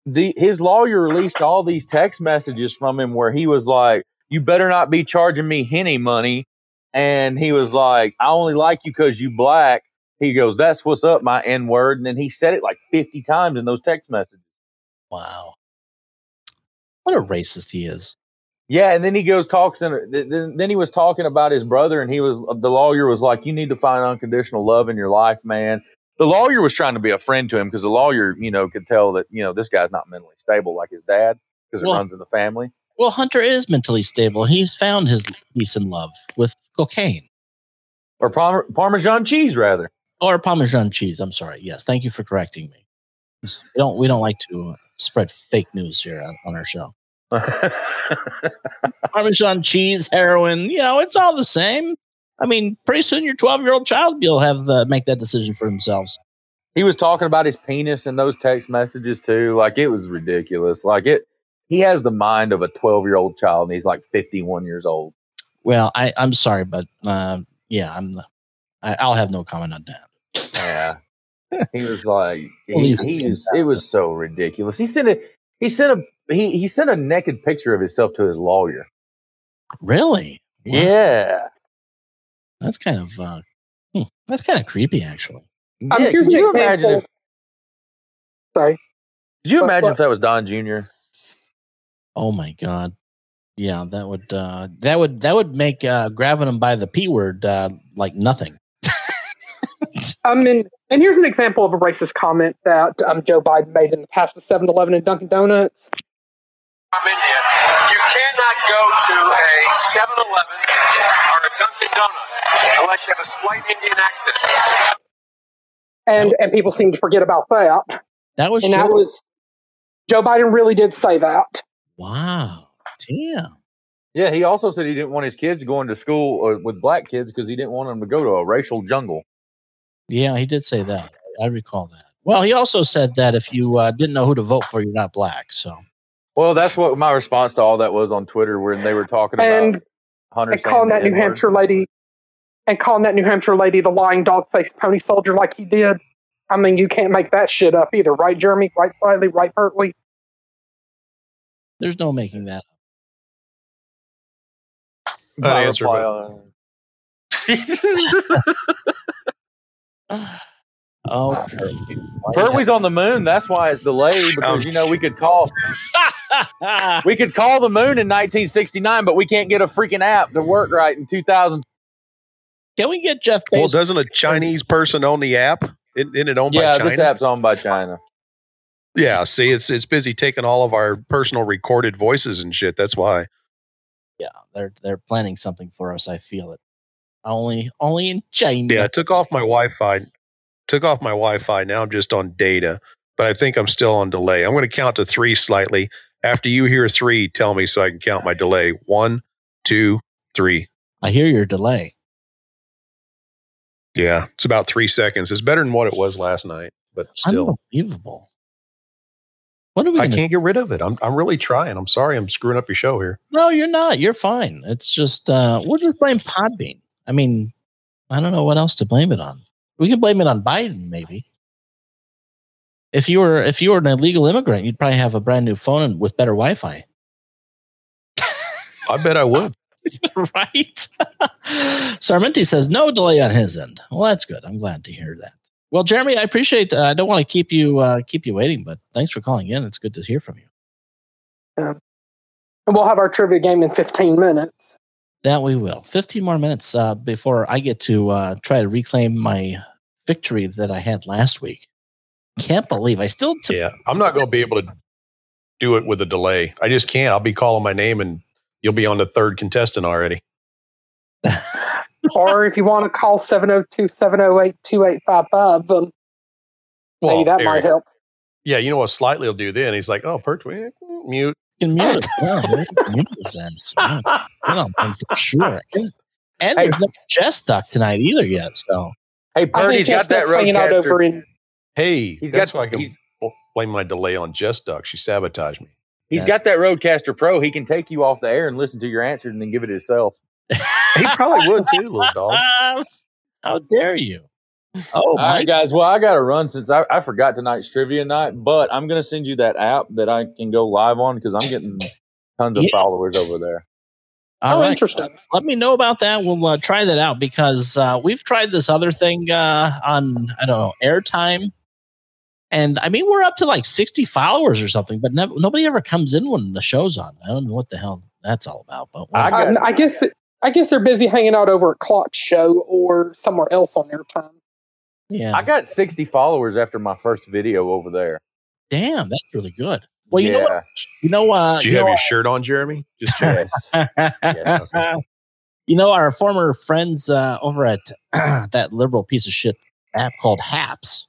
the his lawyer released all these text messages from him where he was like, "You better not be charging me henny money," and he was like, "I only like you because you black." He goes, "That's what's up, my n word," and then he said it like fifty times in those text messages. Wow. What a racist he is. Yeah, and then he goes talks and then, then he was talking about his brother, and he was uh, the lawyer was like, "You need to find unconditional love in your life, man." The lawyer was trying to be a friend to him because the lawyer, you know, could tell that you know this guy's not mentally stable like his dad because it runs in the family. Well, Hunter is mentally stable. and He's found his peace and love with cocaine or Parm- Parmesan cheese, rather. Or Parmesan cheese. I'm sorry. Yes, thank you for correcting me. We don't we don't like to spread fake news here on, on our show. Parmesan cheese, heroin. You know, it's all the same. I mean, pretty soon your 12 year old child will have the, make that decision for themselves. he was talking about his penis in those text messages too. Like it was ridiculous. Like it, he has the mind of a twelve-year-old child, and he's like fifty-one years old. Well, I, I'm sorry, but uh, yeah, I'm. I, I'll have no comment on that. Yeah, he was like, he, he was. It was so ridiculous. He sent a, he sent a, he, he sent a naked picture of himself to his lawyer. Really? Wow. Yeah, That's kind of uh, hmm, that's kind of creepy, actually. Yeah. here's Could an you imagine example. if? Sorry. Could you But- imagine but- if that was Don Jr.? Oh my god. Yeah, that would uh, that would that would make uh, grabbing him by the p word uh, like nothing. Um, and, and here's an example of a racist comment that um, Joe Biden made in the past the 7 Eleven and Dunkin' Donuts. I'm in here. You cannot go to a 7-Eleven or a Dunkin' Donuts unless you have a slight Indian accent. And, and people seem to forget about that. That was And that was, Joe Biden really did say that. wow. Damn. Yeah, he also said he didn't want his kids going to school uh, with black kids because he didn't want them to go to a racial jungle. Yeah, he did say that. I recall that. Well, he also said that if you uh, didn't know who to vote for, you're not black. So Well, that's what my response to all that was on Twitter when they were talking about And, Hunter and calling that New N-word. Hampshire lady, and calling that New Hampshire lady the lying dog faced pony soldier like he did. I mean, you can't make that shit up either, right, Jeremy? Right, slightly, right, Berkeley? there's no making that. up. That answer, reply up. on- Oh, Pertwee's on the moon. That's why it's delayed because Um, you know we could call we could call the moon in 1969, but we can't get a freaking app to work right in 2000. Can we get Jeff Well, doesn't a Chinese person own the app? Isn't isn't it owned Yeah, by China? this app's owned by China. Yeah, see, it's it's busy taking all of our personal recorded voices and shit. That's why. yeah, they're they're planning something for us. I feel it. Only only in China. Yeah, I took off my Wi-Fi. Took off my Wi-Fi. Now I'm just on data, but I think I'm still on delay. I'm going to count to three slightly. After you hear three, tell me so I can count my delay. One, two, three. I hear your delay. Yeah, it's about three seconds. It's better than what it was last night, but still, Unbelievable. What are we? I can't get rid of it. I'm I'm really trying. I'm sorry. I'm screwing up your show here. No, you're not. You're fine. It's just uh we're just blame Podbean. I mean, I don't know what else to blame it on. We can blame it on Biden, maybe. If you were if you were an illegal immigrant, you'd probably have a brand new phone and with better Wi-Fi. I bet I would. right? Sarmenti says no delay on his end. Well, that's good. I'm glad to hear that. Well, Jeremy, I appreciate. Uh, I don't want to keep you uh, keep you waiting, but thanks for calling in. It's good to hear from you. And we'll have our trivia game in 15 minutes. That we will. 15 more minutes uh, before I get to uh, try to reclaim my victory that I had last week. Can't believe I still took. Yeah, I'm not going to be able to do it with a delay. I just can't. I'll be calling my name, and you'll be on the third contestant already. or if you want to call 702 708 2855, um, maybe that there might help. Yeah, you know what Slightly will do then? He's like, "Oh, Pertwee, mute." You can mute it. Yeah, you mute his ass. Yeah, I don't think for sure. And there's no Jess stuck tonight either yet. So Hey, I think Purdy's got that hanging out over RodeCaster. in. Hey, He's that's got- why I can he's- blame my delay on Jess Duck. She sabotaged me. He's got that RodeCaster Pro. He can take you off the air and listen to your answer and then give it himself. He probably would too, little dog. How dare you? Oh, All right, guys. Well, I got to run since I, I forgot tonight's trivia night, but I'm going to send you that app that I can go live on because I'm getting tons of Yeah. followers over there. All oh, right. interesting. Let me know about that. We'll uh, try that out because uh, we've tried this other thing uh, on, I don't know, airtime. And I mean, we're up to like 60 followers or something, but nev- nobody ever comes in when the show's on. I don't know what the hell that's all about. But I I, I guess that I guess they're busy hanging out over at Clock Show or somewhere else on their time. Yeah. I got 60 followers after my first video over there. Damn, that's really good. Well, you know yeah. what? You know, uh, Did you you have know, your shirt on, Jeremy? Just checking. Yes. Yes. you know, our former friends uh, over at that liberal piece of shit app called Haps.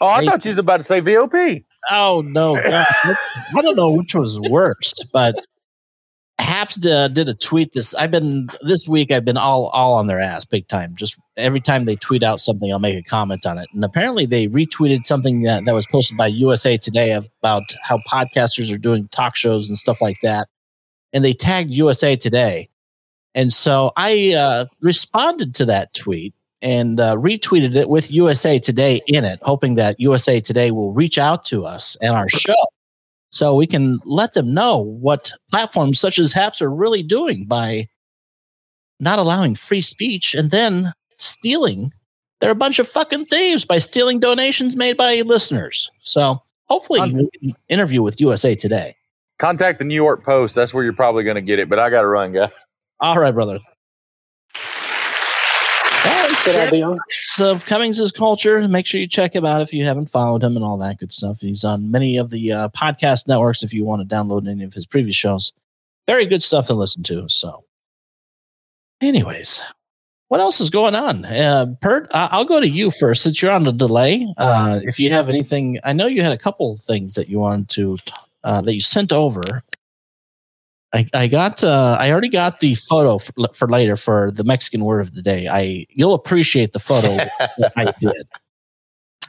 Oh, I Hey. thought you was about to say VOP. Oh no, God. I don't know which was worse, but Haps uh, did a tweet. This I've been this week. I've been all all on their ass big time. Just every time they tweet out something, I'll make a comment on it. And apparently, they retweeted something that, that was posted by USA Today about how podcasters are doing talk shows and stuff like that. And they tagged USA Today, and so I uh, responded to that tweet and uh, retweeted it with USA Today in it, hoping that USA Today will reach out to us and our show so we can let them know what platforms such as Haps are really doing by not allowing free speech and then stealing. They're a bunch of fucking thieves by stealing donations made by listeners. So hopefully, I'm- we can interview with USA Today. Contact the New York Post. That's where you're probably going to get it, but I got to run, guys. All right, brother. That was Good Jeremy idea. Of Cummings' Culture. Make sure you check him out if you haven't followed him and all that good stuff. He's on many of the uh, podcast networks if you want to download any of his previous shows. Very good stuff to listen to. So, anyways, what else is going on? Uh, Pert, I'll go to you first since you're on the delay. Uh, if you have anything, I know you had a couple things that you wanted to, uh, that you sent over. I, I got uh, I already got the photo for, for later for the Mexican word of the day. I you'll appreciate the photo that I did.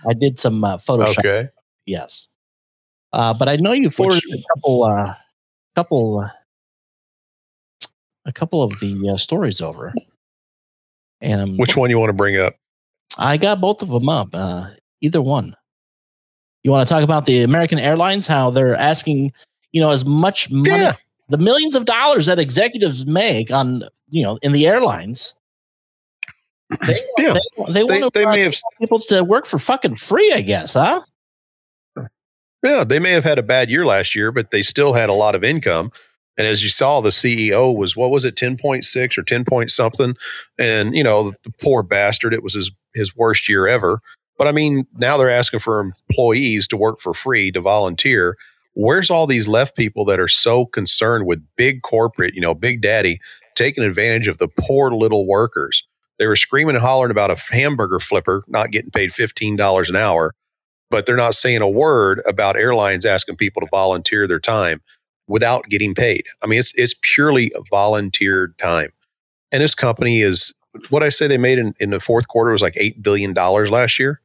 I did some uh, Photoshop. okay. Yes, uh, but I know you forwarded a couple, uh, couple, uh, a couple of the uh, stories over, and um, Which one you want to bring up? I got both of them up. Uh, either one. You want to talk about the American Airlines? How they're asking, you know, as much money, Yeah. The millions of dollars that executives make on, you know, in the airlines. They, Yeah. they, they, They, want they may have people to work for fucking free, I guess, huh? yeah, they may have had a bad year last year, but they still had a lot of income. And as you saw, the CEO was what was it, ten point six or ten point something? And you know, the poor bastard, it was his his worst year ever. But I mean, now they're asking for employees to work for free to volunteer. Where's all these left people that are so concerned with big corporate, you know, big daddy taking advantage of the poor little workers? They were screaming and hollering about a hamburger flipper not getting paid $15 an hour, but they're not saying a word about airlines asking people to volunteer their time without getting paid. I mean, it's it's purely volunteer time. And this company is what I say they made in, in the fourth quarter was like eight billion dollars last year.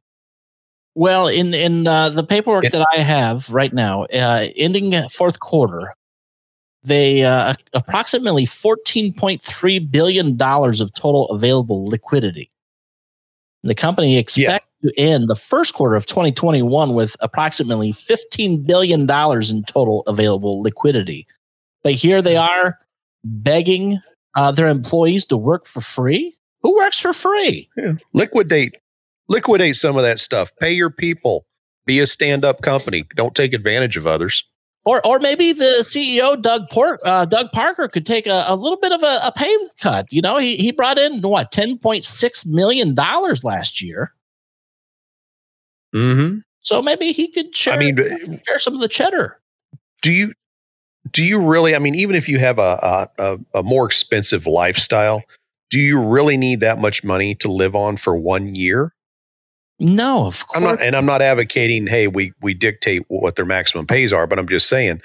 Well, in in uh, the paperwork Yeah. that I have right now, uh, ending fourth quarter, they uh, approximately fourteen point three billion dollars of total available liquidity. The company expects to end the first quarter of 2021 with approximately fifteen billion dollars in total available liquidity. But here they are begging uh, their employees to work for free. Who works for free? Liquidate liquidate some of that stuff. Pay your people. Be a stand-up company. Don't take advantage of others. Or, or maybe the CEO Doug Port, uh, Doug Parker could take a, a little bit of a, a pay cut. You know, he he brought in what ten point six million dollars last year, Mm-hmm. so maybe he could share. I mean, share some of the cheddar. do you do you really i mean even if you have a, a, a, a more expensive lifestyle do you really need that much money to live on for one year No, of course. i'm not and i'm not advocating hey we we dictate what their maximum pays are but i'm just saying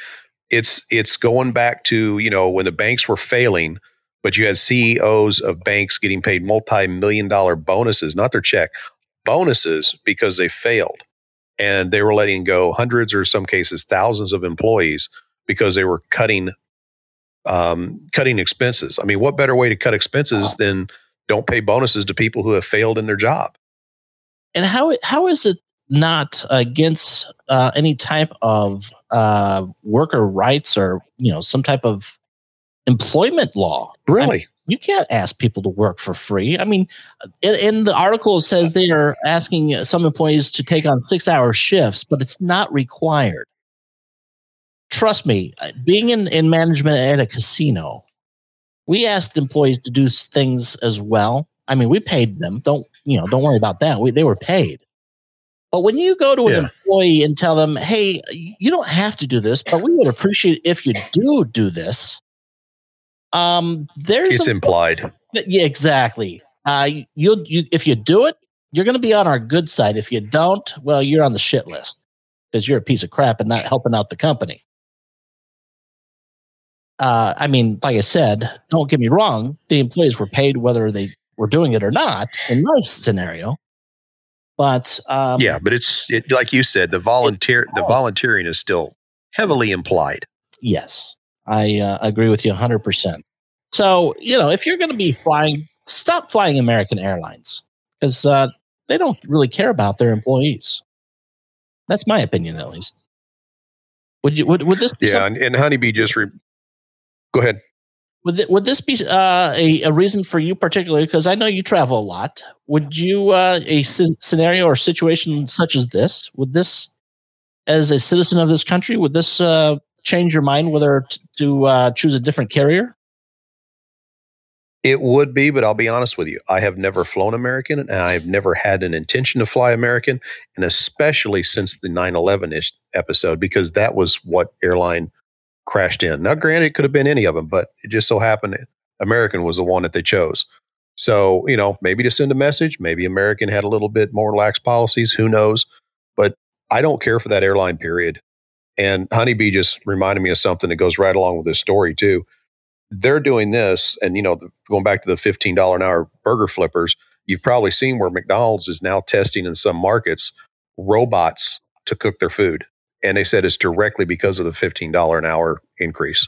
it's it's going back to you know when the banks were failing but you had ceos of banks getting paid multi-million dollar bonuses not their check bonuses because they failed and they were letting go hundreds or some cases thousands of employees because they were cutting um, cutting expenses. I mean, what better way to cut expenses than don't pay bonuses to people who have failed in their job? And how how is it not against uh, any type of uh, worker rights or you know some type of employment law? I mean, Really? you can't ask people to work for free. I mean, in, in the article says they are asking some employees to take on six hour shifts, but it's not required. Trust me, uh, being in, in management at a casino, we asked employees to do things as well. I mean, we paid them. Don't you know? Don't worry about that. We, they were paid. But when you go to an Yeah. employee and tell them, "Hey, you don't have to do this, but we would appreciate if you do do this," um, there's It's a- implied. yeah, exactly. Uh, you'll you if you do it, you're going to be on our good side. If you don't, well, you're on the shit list because you're a piece of crap and not helping out the company. Uh, I mean, like I said, don't get me wrong. The employees were paid whether they were doing it or not in my scenario. But um, yeah, but it's it, like you said, the volunteer the volunteering is still heavily implied. Yes, I uh, agree with you 100%. So, you know, if you're going to be flying, stop flying American Airlines because uh, they don't really care about their employees. That's my opinion, at least. Would you? Would, would this? Be Yeah, and, and Honeybee just re- go ahead. Would, th- would this be uh, a, a reason for you particularly? Because I know you travel a lot. Would you uh, a scenario or situation such as this? Would this, as a citizen of this country, would this uh, change your mind whether t- to uh, choose a different carrier? It would be, but I'll be honest with you. I have never flown American and I've never had an intention to fly American. And especially since the 9 11 ish episode, because that was what airline crashed in. Now, granted, it could have been any of them, but it just so happened that American was the one that they chose. So, you know, maybe to send a message, maybe American had a little bit more lax policies. Who knows? But I don't care for that airline, period. And Honeybee just reminded me of something that goes right along with this story, too they're doing this and you know the, going back to the $15 an hour burger flippers you've probably seen where mcdonald's is now testing in some markets robots to cook their food and they said it's directly because of the $15 an hour increase.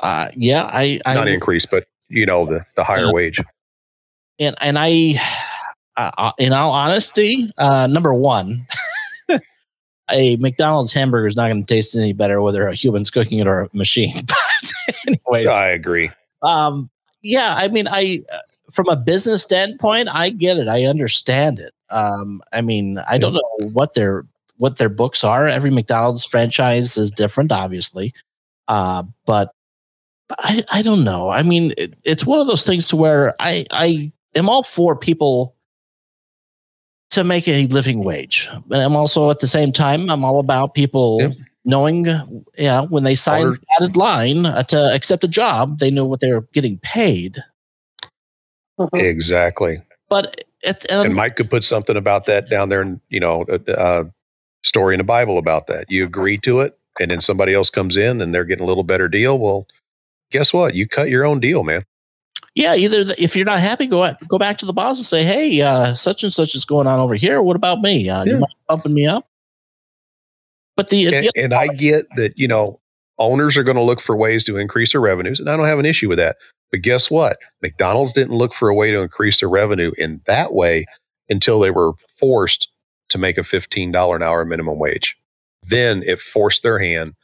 Uh, yeah, I, I not increase but you know the, the higher wage. And and I, uh, in all honesty, uh, number one, a McDonald's hamburger is not going to taste any better whether a human's cooking it or a machine. But anyways, i agree. Um, yeah, I mean, I uh, from a business standpoint, I get it, I understand it. Um, I mean, I don't know what their what their books are. Every McDonald's franchise is different, obviously, uh, but I I don't know. I mean, it, it's one of those things to where I I am all for people to make a living wage, but I'm also at the same time I'm all about people Yeah. knowing, yeah, when they sign Or- the dotted line uh, to accept a job, they know what they're getting paid. Mhm. exactly But at, um, and mike could put something about that down there and you know a, a story in the bible about that you agree to it and then somebody else comes in and they're getting a little better deal well guess what you cut your own deal man yeah, either the, if you're not happy, go at, go back to the boss and say, "Hey, uh, such and such is going on over here. What about me? Uh, Yeah. You mind bumping me up?" But the, and, the and I get that you know owners are going to look for ways to increase their revenues, and I don't have an issue with that. But guess what? McDonald's didn't look for a way to increase their revenue in that way until they were forced to make a fifteen dollar an hour minimum wage. Then it forced their hand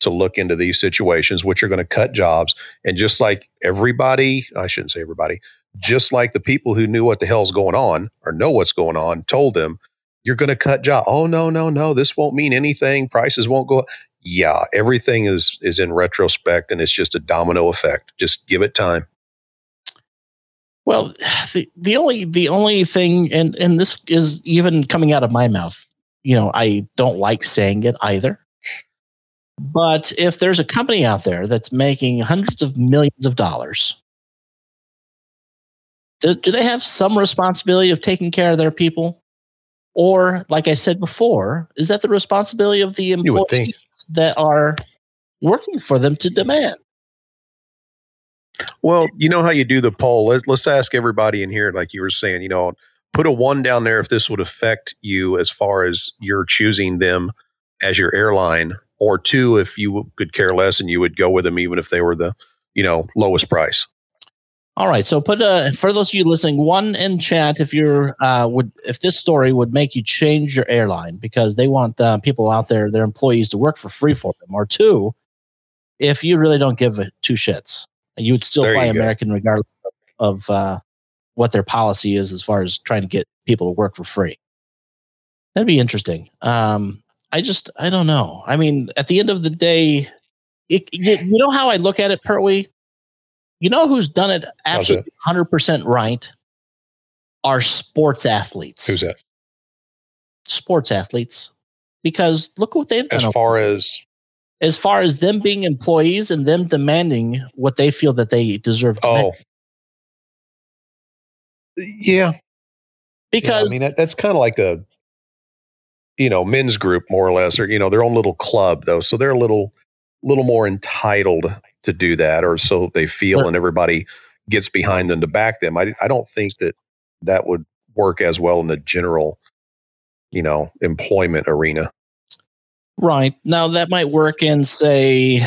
to look into these situations, which are going to cut jobs. And just like everybody, I shouldn't say everybody, just like the people who knew what the hell's going on or know what's going on told them, you're going to cut jobs. Oh, no, no, no. This won't mean anything. Prices won't go up. Yeah, everything is is in retrospect and it's just a domino effect. Just give it time. Well, the the only the only thing, and and this is even coming out of my mouth. You know, I don't like saying it either. But if there's a company out there that's making hundreds of millions of dollars, do, do they have some responsibility of taking care of their people? Or, like I said before, is that the responsibility of the employees that are working for them to demand? Well, you know how you do the poll. Let, let's ask everybody in here, like you were saying, you know, put a one down there if this would affect you as far as you're choosing them as your airline, or two if you could care less and you would go with them even if they were the, you know, lowest price. All right. So put uh for those of you listening, one in chat if you're uh would if this story would make you change your airline because they want uh, people out there, their employees to work for free for them, or two, if you really don't give a two shits, you would still There fly you go. American regardless of uh what their policy is as far as trying to get people to work for free. That'd be interesting. Um I just I don't know. I mean, at the end of the day, it, you, you know how I look at it, Pertwee? You know who's done it absolutely 100% right? Are sports athletes. Who's that? Sports athletes. Because look what they've done. As over- far as as far as them being employees and them demanding what they feel that they deserve oh, yeah, Because yeah, I mean that, that's kind of like a you know men's group more or less, or you know their own little club though, so they're a little little more entitled to do that, or so they feel, and everybody gets behind them to back them. I I don't think that that would work as well in the general you know employment arena. Right. Now that might work in say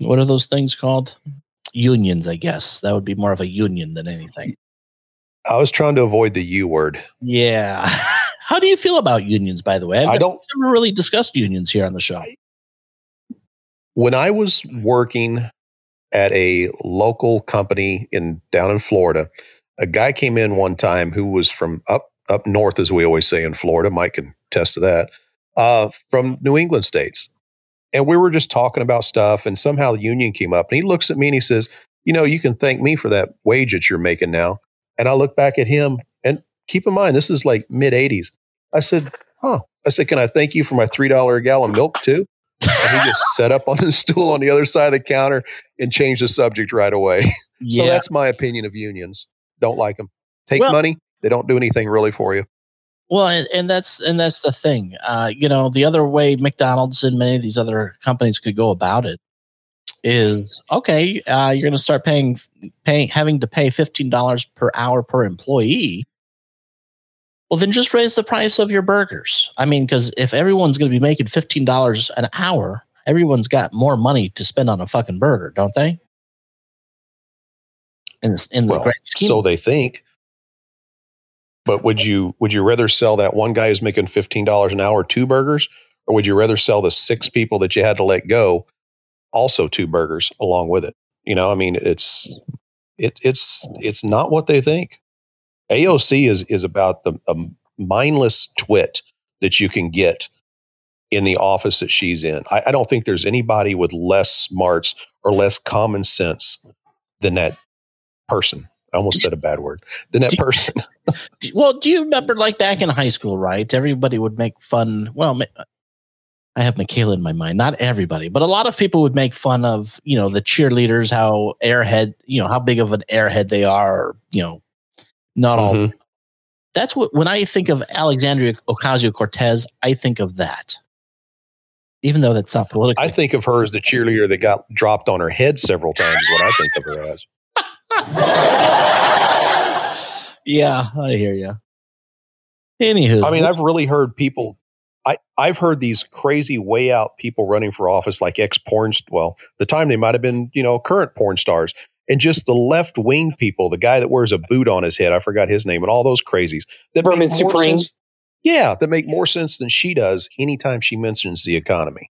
what are those things called? Unions, I guess. That would be more of a union than anything. I was trying to avoid the U word. Yeah. How do you feel about unions, by the way? I've I don't never really discussed unions here on the show. when I was working at a local company in down in Florida, a guy came in one time who was from up up north, as we always say in Florida. Mike can attest to that. Uh, from New England states, and we were just talking about stuff, and somehow the union came up, and he looks at me and he says, "You know, you can thank me for that wage that you're making now." And I look back at him, and keep in mind, this is like mid '80s. I said, "Huh?" I said, "Can I thank you for my three dollar a gallon milk too?" and he just sat up on his stool on the other side of the counter and changed the subject right away. So that's my opinion of unions. Don't like them. Take Well- money. They don't do anything really for you. Well, and, and that's and that's the thing. Uh, you know, the other way McDonald's and many of these other companies could go about it is okay. Uh, you're going to start paying paying having to pay fifteen dollars per hour per employee. Well, then just raise the price of your burgers. I mean, because if everyone's going to be making fifteen dollars an hour, everyone's got more money to spend on a fucking burger, don't they? In this, in the Well, grand scheme, so they think. But would you would you rather sell that one guy who's making fifteen dollars an hour two burgers, or would you rather sell the six people that you had to let go also two burgers along with it? You know, I mean, it's it it's it's not what they think. AOC is is about the mindless twit that you can get in the office that she's in. I, I don't think there's anybody with less smarts or less common sense than that person. I almost said a bad word. Than that person. Well, do you remember like back in high school, right? Everybody would make fun. Well, I have Michaela in my mind. Not everybody, but a lot of people would make fun of, you know, the cheerleaders, how airhead, you know, how big of an airhead they are, or, you know, not all. Mhm. That's what, when I think of Alexandria Ocasio Cortez, I think of that. Even though that's not political. I think of her as the cheerleader that got dropped on her head several times. What I think of her as. Yeah, I hear you. Anywho, I mean, I've really heard people. I I've heard these crazy way out people running for office, like ex porn. Well, the time they might have been, you know, current porn stars, and just the left wing people. The guy that wears a boot on his head, I forgot his name, and all those crazies. That make Vermin Supreme. sense- yeah, that make more sense than she does anytime she mentions the economy.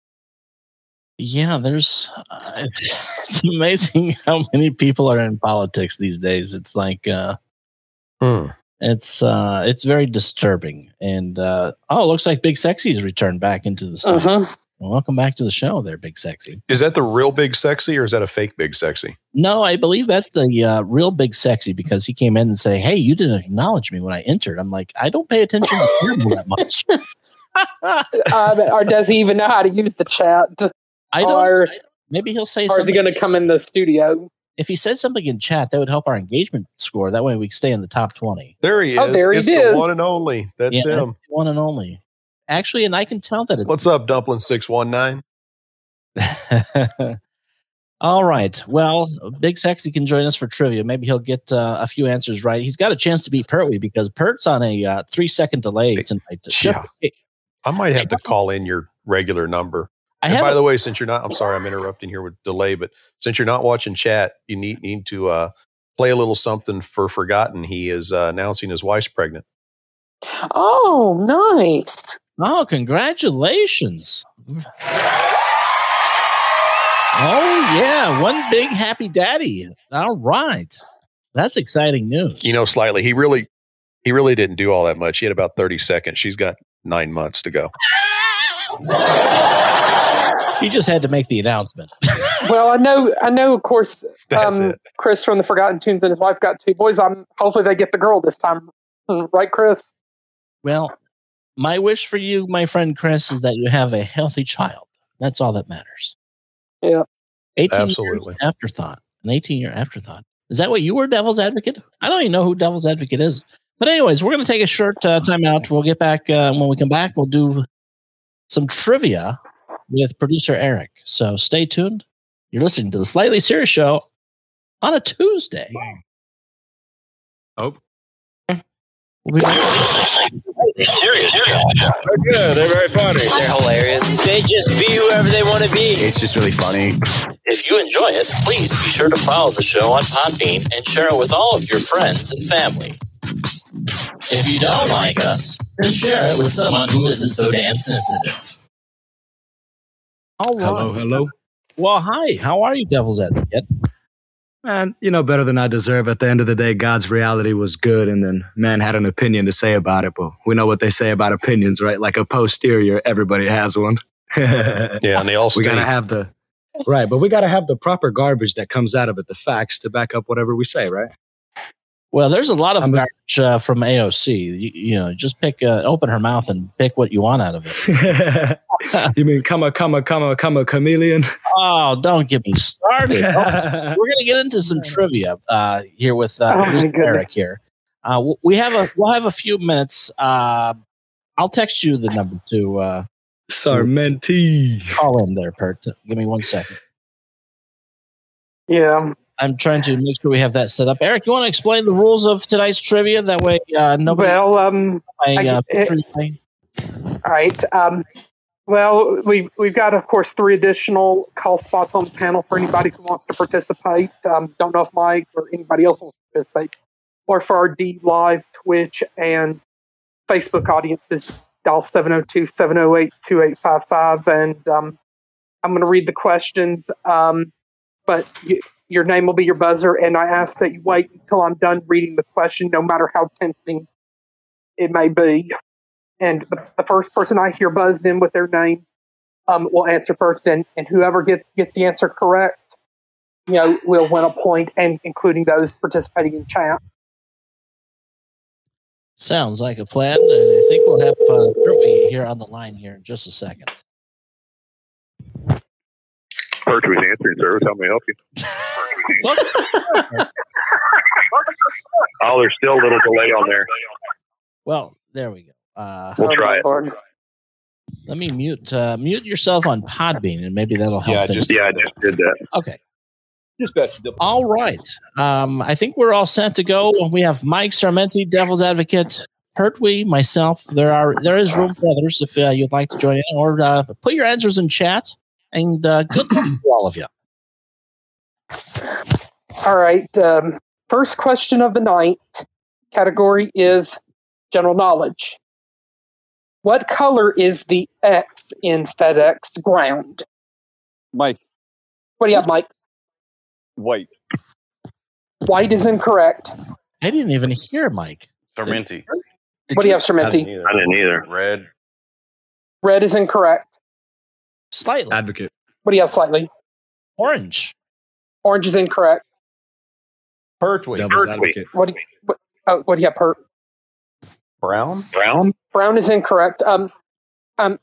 Yeah, there's. Uh, it's amazing how many people are in politics these days. It's like uh, Hmm. it's uh, it's very disturbing. And uh, oh, it looks like Big Sexy's returned back into the studio. Uh-huh. Welcome back to the show, there, Big Sexy. Is that the real big sexy, or is that a fake big sexy? No, I believe that's the uh, real Big Sexy because he came in and say, "Hey, you didn't acknowledge me when I entered." I'm like, I don't pay attention to people that much. um, or does he even know how to use the chat? I don't. Or, Maybe he'll say or is he going to come in the studio? if he said something in chat, that would help our engagement score. That way, we stay in the top twenty. There he is. Oh, there he it's is. the one and only. That's Yeah, him. one and only. Actually, and I can tell that it's What's up, Dumpling Six One Nine? All right. Well, Big Sexy can join us for trivia. Maybe he'll get uh, a few answers right. He's got a chance to beat Pertwee because Pert's on a uh, three second delay tonight. Yeah. I might have to call in your regular number. I And by a- the way, since you're not, I'm sorry, I'm interrupting here with delay, but since you're not watching chat, you need need to uh, play a little something for Forgotten. He is uh, announcing his wife's pregnant. Oh, nice. Oh, congratulations. Oh, yeah. One big happy daddy. All right. That's exciting news. You know, slightly. He really, he really didn't do all that much. He had about thirty seconds. She's got nine months to go. he just had to make the announcement. Well, I know, I know. Of course, um. Chris from the Forgotten Tunes and his wife got two boys. I'm hopefully they get the girl this time, right, Chris? Well, my wish for you, my friend Chris, is that you have a healthy child. That's all that matters. Yeah. 18 Absolutely. years afterthought. An 18 year afterthought. Is that what you were, Devil's Advocate? I don't even know who Devil's Advocate is. But, anyways, we're going to take a short uh, time out. We'll get back. Uh, when we come back, we'll do some trivia with producer Eric. So stay tuned. You're listening to the Slightly Serious Show on a Tuesday. Oh. We'll be back. Serious. They're good. They're very funny. They're hilarious. They just be whoever they want to be. It's just really funny. If you enjoy it, please be sure to follow the show on Podbean and share it with all of your friends and family. If you don't like us, then share it with someone who isn't so damn sensitive. All right. Hello, hello. Well, hi. How are you, Devil's Advocate? Man, you know better than I deserve. At the end of the day, God's reality was good, and then man had an opinion to say about it. But we know what they say about opinions, right? Like a posterior, everybody has one. Yeah, and they all we gotta have the right, but we gotta have the proper garbage that comes out of it, the facts to back up whatever we say, right? Well, there's a lot of I'm garbage uh, from AOC. You, you know, just pick, uh, open her mouth and pick what you want out of it. you mean come a come a come a come a chameleon? Oh, don't get me started. Oh, We're gonna get into some trivia uh, here with uh, Oh, Eric here. Uh, we have a we'll have a few minutes. Uh, I'll text you the number to uh, Sarmenti. call in there, Pert. Give me one second. Yeah. I'm trying to make sure we have that set up. Eric, you want to explain the rules of tonight's trivia? That way, uh, nobody. Well, um, my, I- uh, it- playing. all right. Um, well, we've we've got, of course, three additional call spots on the panel for anybody who wants to participate. Um, don't know if Mike or anybody else wants to participate, or for our D Live, Twitch, and Facebook audiences. Dial 702 708 2855. And um, I'm going to read the questions, um, but you, your name will be your buzzer. And I ask that you wait until I'm done reading the question, no matter how tempting it may be. And the, the first person I hear buzz in with their name um, will answer first. And, and whoever get, gets the answer correct, you know, will win a point, and including those participating in chat. Sounds like a plan. And I think we'll have uh, Kirby here on the line here in just a second. Pertwee's answering service. How may I help you? Oh, there's still a little delay on there. well, there we go. Uh, We'll try it. Lord. let me mute uh, mute yourself on Podbean, and maybe that'll help. Yeah, things. just- Yeah, I just did that. okay. All right. Um, I think we're all set to go. We have Mike Sarmenti, Devil's Advocate, Pertwee, myself. There are there is room for others if uh, you'd like to join in, or uh, put your answers in chat. And uh, good luck to all of you. All right. Um, first question of the night category is general knowledge. What color is the X in FedEx ground? Mike, What do you have, Mike? White. White is incorrect. I didn't even hear Mike. Sormenti. Did What do you have, I Sermenti? I didn't either. Red. Red is incorrect. Slightly Advocate. What do you have, slightly? orange. Orange is incorrect. Pertwee. Devil's Pertwee. advocate. What do you, what, oh, what do you have, Pert? Brown. Brown? Brown is incorrect. Um, um,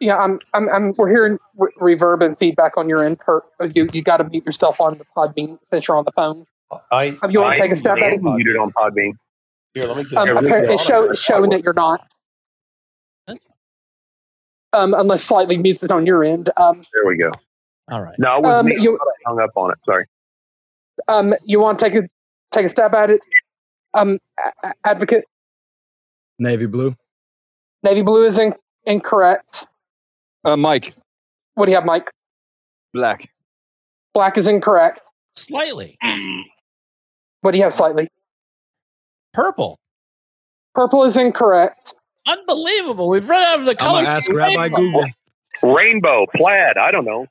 yeah, I'm, I'm, I'm we're hearing re- reverb and feedback on your end. Pert, you, you got to mute yourself on the Podbean since you're on the phone. I. Um, you want I to take a stab at it? muted on Podbean. Here, let me get. Um, here, let me appar- get it's, on show, it's showing that you're not. That's Um, unless slightly mutes it on your end. Um, There we go. All right. No, it was Um, me. you- I hung up on it. Sorry. um, you want to take a take a stab at it? Um, a- a- advocate Navy blue. navy blue is in, incorrect. Uh, Mike, What do you have, Mike? black. Black is incorrect. Slightly. What do you have slightly? Purple. Purple is incorrect. Unbelievable. We've run out of the I'm color. ask Rabbi Google. Rainbow, plaid. I don't know.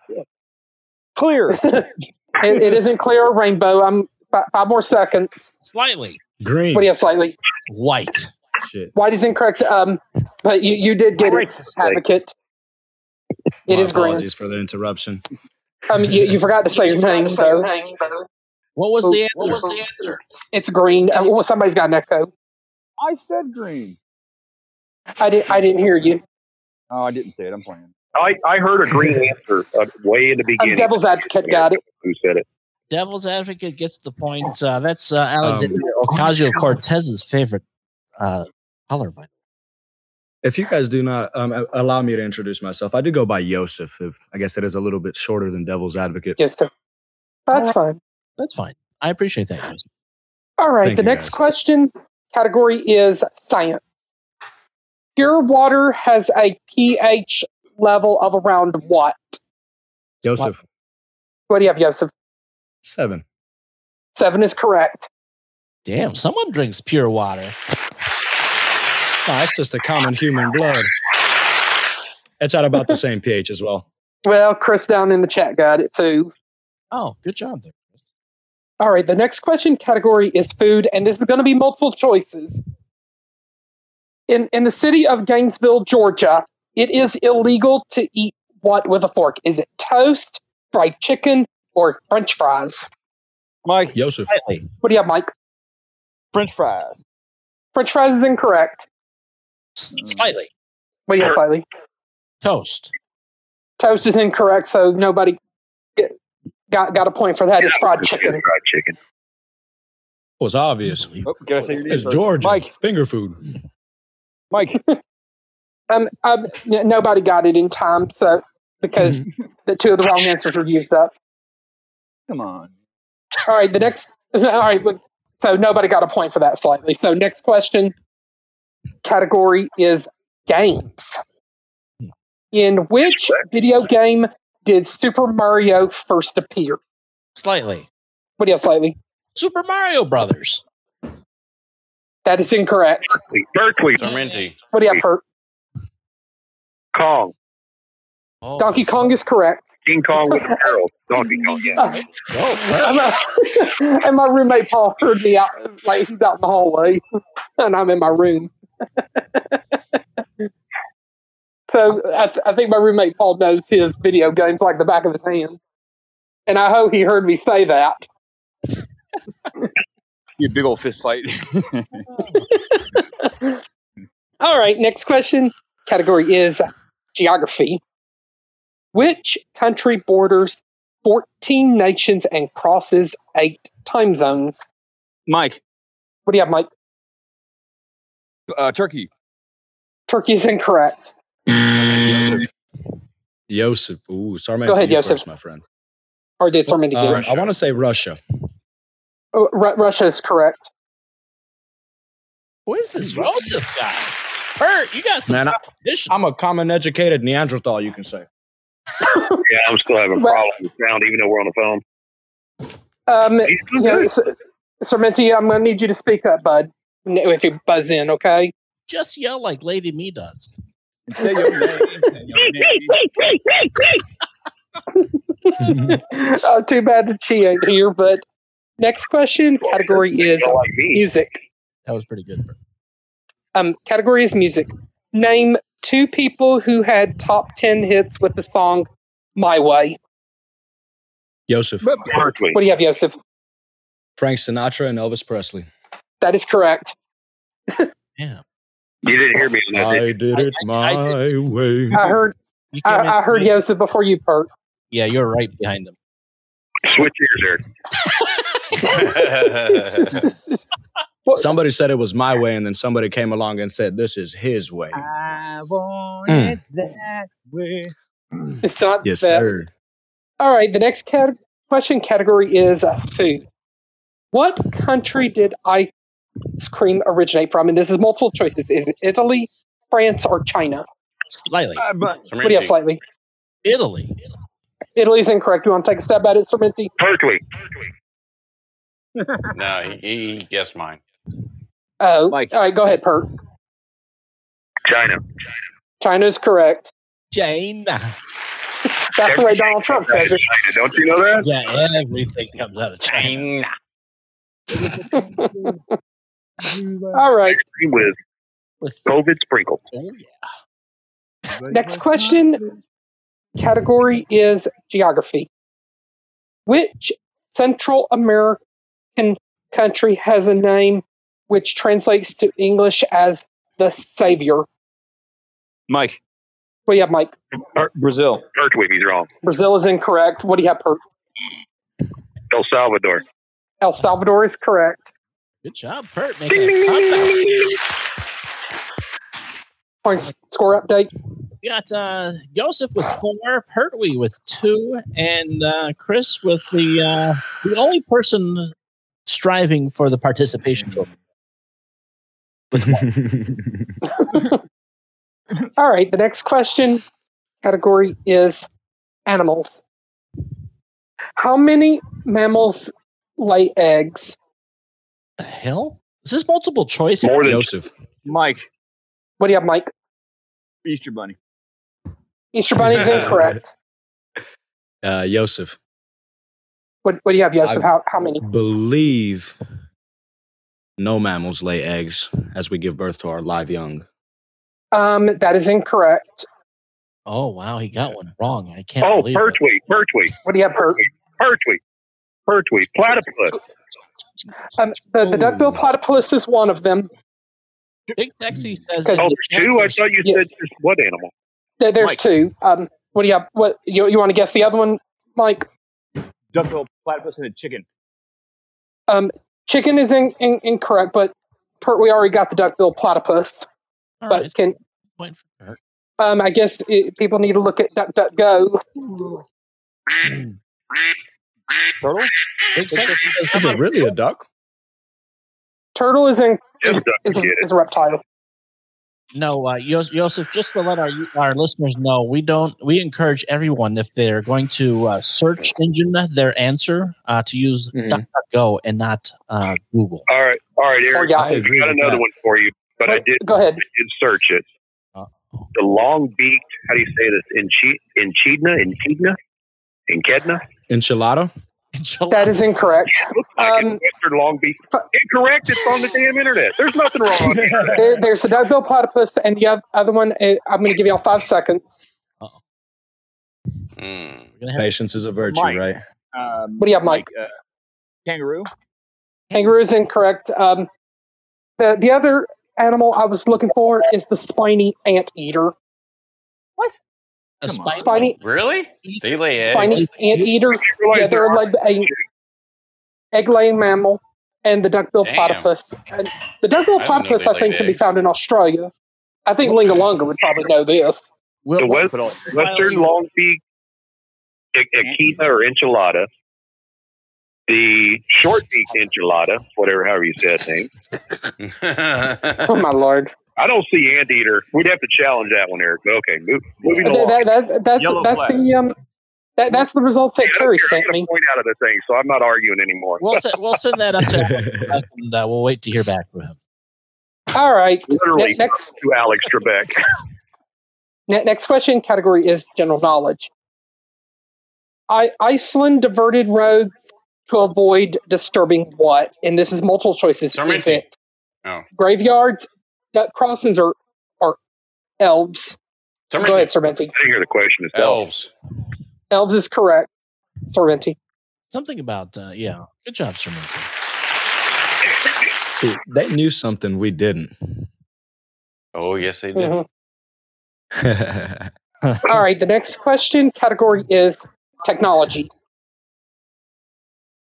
Clear. It, it isn't clear or rainbow. I'm fi- five more seconds. Slightly. Green. What do you have slightly? White. Shit. White is incorrect. Um, but you, you did get it, Racist. advocate. It My is green. Apologies for the interruption. Um, you, you forgot to say your name, So. What was the answer? What was the answer? It's green. Uh, well, somebody's got an echo. I said green. I didn't. I didn't hear you. Oh, I didn't say it. I'm playing. I, I heard a green answer uh, way in the Um, beginning. Devil's advocate got it. Who said it? Devil's Advocate gets the point. Uh, that's uh, Alexander Ocasio Cortez's favorite uh, color. By If you guys do not um, allow me to introduce myself, I do go by Yosef. If I guess it is a little bit shorter than Devil's Advocate. Yes, sir. That's fine. That's fine. I appreciate that. Joseph. All right. Thank the next guys. question category is science. Pure water has a pH level of around what? Yosef, What do you have, Joseph? seven. Seven is correct. Damn, someone drinks pure water. No, that's just a common human blood. It's at about the same pH as well. Well, Chris down in the chat got it too. Oh, good job there. Chris. All right. The next question category is food, and this is going to be multiple choices. In in the city of Gainesville, Georgia, it is illegal to eat what with a fork? Is it toast, fried chicken, or French fries? Mike, Yosef, Slightly. What do you have, Mike? French fries. French fries is incorrect. Slightly. What do you have, slightly? Toast. Toast is incorrect, so nobody get, got got a point for that. It's fried It's chicken. Fried chicken. was obvious. Oh, can I say your name It's first? Georgia. Mike, Finger food. Mike. Um, um, n- nobody got it in time, so because the two of the wrong answers were used up. Come on. All right, the next. All right, so nobody got a point for that slightly. So next question category is games. In which video game did Super Mario first appear? Slightly. What do you have, slightly? Super Mario Brothers. That is incorrect. Berkeley. Sarmenti. What do you have, Pert? Kong. Oh, Donkey Kong is correct. King Kong with Harold. Donkey Kong. Yeah. Uh, oh, I'm and my roommate Paul heard me out, like he's out in the hallway, and I'm in my room. so I, th- I think my roommate Paul knows his video games like the back of his hand, and I hope he heard me say that. You big old fist fight. All right, next question category is geography. Which country borders 14 nations and crosses eight time zones? Mike, What do you have, Mike? uh, Turkey. Turkey is incorrect. Yosef. Yosef. Ooh, sorry, Go ahead, you Yosef. first, my friend. Or did Sermon to get Um. I want to say Russia. Oh, Ru- Russia is correct. Who is this Joseph guy? Bert, you got some Man, I- competition. I'm a common educated Neanderthal, you can say. Yeah, I'm still having Well- problems with sound, even though we're on the phone. Um, He's still yeah, good. Sermenti, I'm going to need you to speak up, bud, if you buzz in, okay? Just yell like Lady Me does. Say your name. Say your name. oh, too bad that she ain't here, but next question category is Don't like me. music. That was pretty good. Um, category is music. Name two people who had top 10 hits with the song My Way. Yosef. Berkeley. What do you have, Yosef? Frank Sinatra and Elvis Presley. That is correct. Yeah. You didn't hear me on. I did you? did it I- my I way. I heard You I, I heard Yosef before you, Pert. Yeah, you're right behind him. Switch ears there. It's just- it's just- what- Somebody said it was my way, and then somebody came along and said, This is his way. I want Mm. it that way. it's not Yes, that. sir. All right, the next cat- question category is uh, food. What country did ice cream originate from? And this is multiple choices. Is it Italy, France, or China? Slightly. Uh, but What do you have slightly? Italy. Italy's incorrect. You want to take a stab at it, Sermenti? Berkeley. No, he, he guessed mine. Oh, Mike. all right. Go ahead, Pert. China. China is correct. China. That's the way Donald Trump says it. China. Don't you know that? Yeah, everything comes out of China. All right. With With COVID sprinkles. oh yeah. Next question category is geography. Which Central American country has a name which translates to English as the Savior? Mike, What do you have, Mike? Brazil. Pertwee, he's wrong. Brazil is incorrect. What do you have, Pert? El Salvador. El Salvador is correct. Good job, Pert. Making a comeback. Points score update. We got uh, Joseph with four, Pertwee with two, and uh, Chris with the uh, the only person striving for the participation trophy. With All right. The next question category is animals. How many mammals lay eggs? The hell? Is this multiple choice? More than Joseph. Mike, What do you have, Mike? Easter Bunny. Easter Bunny is incorrect. Uh, Joseph. What, what do you have, Joseph? I- How, how many? Believe no mammals lay eggs as we give birth to our live young. Um, that is incorrect. Oh wow, he got one wrong. I can't Oh, believe it. Pertwee. Pertwee. What do you have, Pert? Pertwee. Pertwee. Platypus. Um, the, the duckbill platypus is one of them. Big Sexy says. Oh, there's two? I thought you Yeah. said just what animal? There, there's Mike. two. Um, what do you have? What you, you want to guess the other one, Mike? Duckbill, platypus, and a chicken. Um, chicken is in, in, incorrect, but Pert, we already got the duckbill platypus. All but right, can point for Pert. um, I guess it, people need to look at DuckDuckGo. Turtle? Big Sexy says. Is how it really a duck? Turtle is in Yes, is, duck, is, a, get it. is a reptile. No, uh, Joseph, just to let our our listeners know, we don't we encourage everyone if they're going to uh, search engine their answer uh, to use Mhm. DuckDuckGo and not uh, Google. All right. All right, Oh, Eric. yeah. I agree I got another that. one for you, but I did, Go ahead. I did search it. Uh-oh. The long beaked, how do you say this? In Enchidna? In Enchidna? Enchedna? Enchilada? That is incorrect. Um. Western long beak. fu- Incorrect. It's on the damn internet. There's nothing wrong on the internet. There, there's the duckbill platypus, and the other one. uh, I'm going to give y'all five seconds. We're gonna have Patience is a virtue, Mike. right? Um, What do you have, Mike? uh, kangaroo? Kangaroo is incorrect. Um, the the other animal I was looking for is the spiny anteater. What? A spiny- Spiny Really? They lay eggs. spiny anteater. You realize Yeah, they're like a egg-laying mammal, and the duckbill Damn. platypus. And the duckbill I platypus, they I think, laid can be found in Australia. I think Lingalunga would probably know this. We'll- the West, Western long beak echidna mm-hmm. or enchilada. The short beak enchilada, whatever, however you say that name. Oh my lord! I don't see anteater. We'd have to challenge that one, Eric. But okay, move, moving That, along. that, that, that's Yellow that's flag. the um that, that's the results that I don't Terry care. Sent me. point out of the thing, so I'm not arguing anymore. we'll send we'll send that up to Alex, and uh, we'll wait to hear back from him. All right. Literally Ne- next to Alex Trebek. ne- next question category is general knowledge. I, Iceland diverted roads to avoid disturbing what? And this is multiple choices. Is it Oh. graveyards, duck crossings, are or elves? Go ahead, Serventi. I didn't hear the question itself. Elves. Elves is correct. Serventi. Something about uh, yeah. Good job, Sir See, they knew something we didn't. Oh, yes, they did. Mhm. All right. The next question category is technology.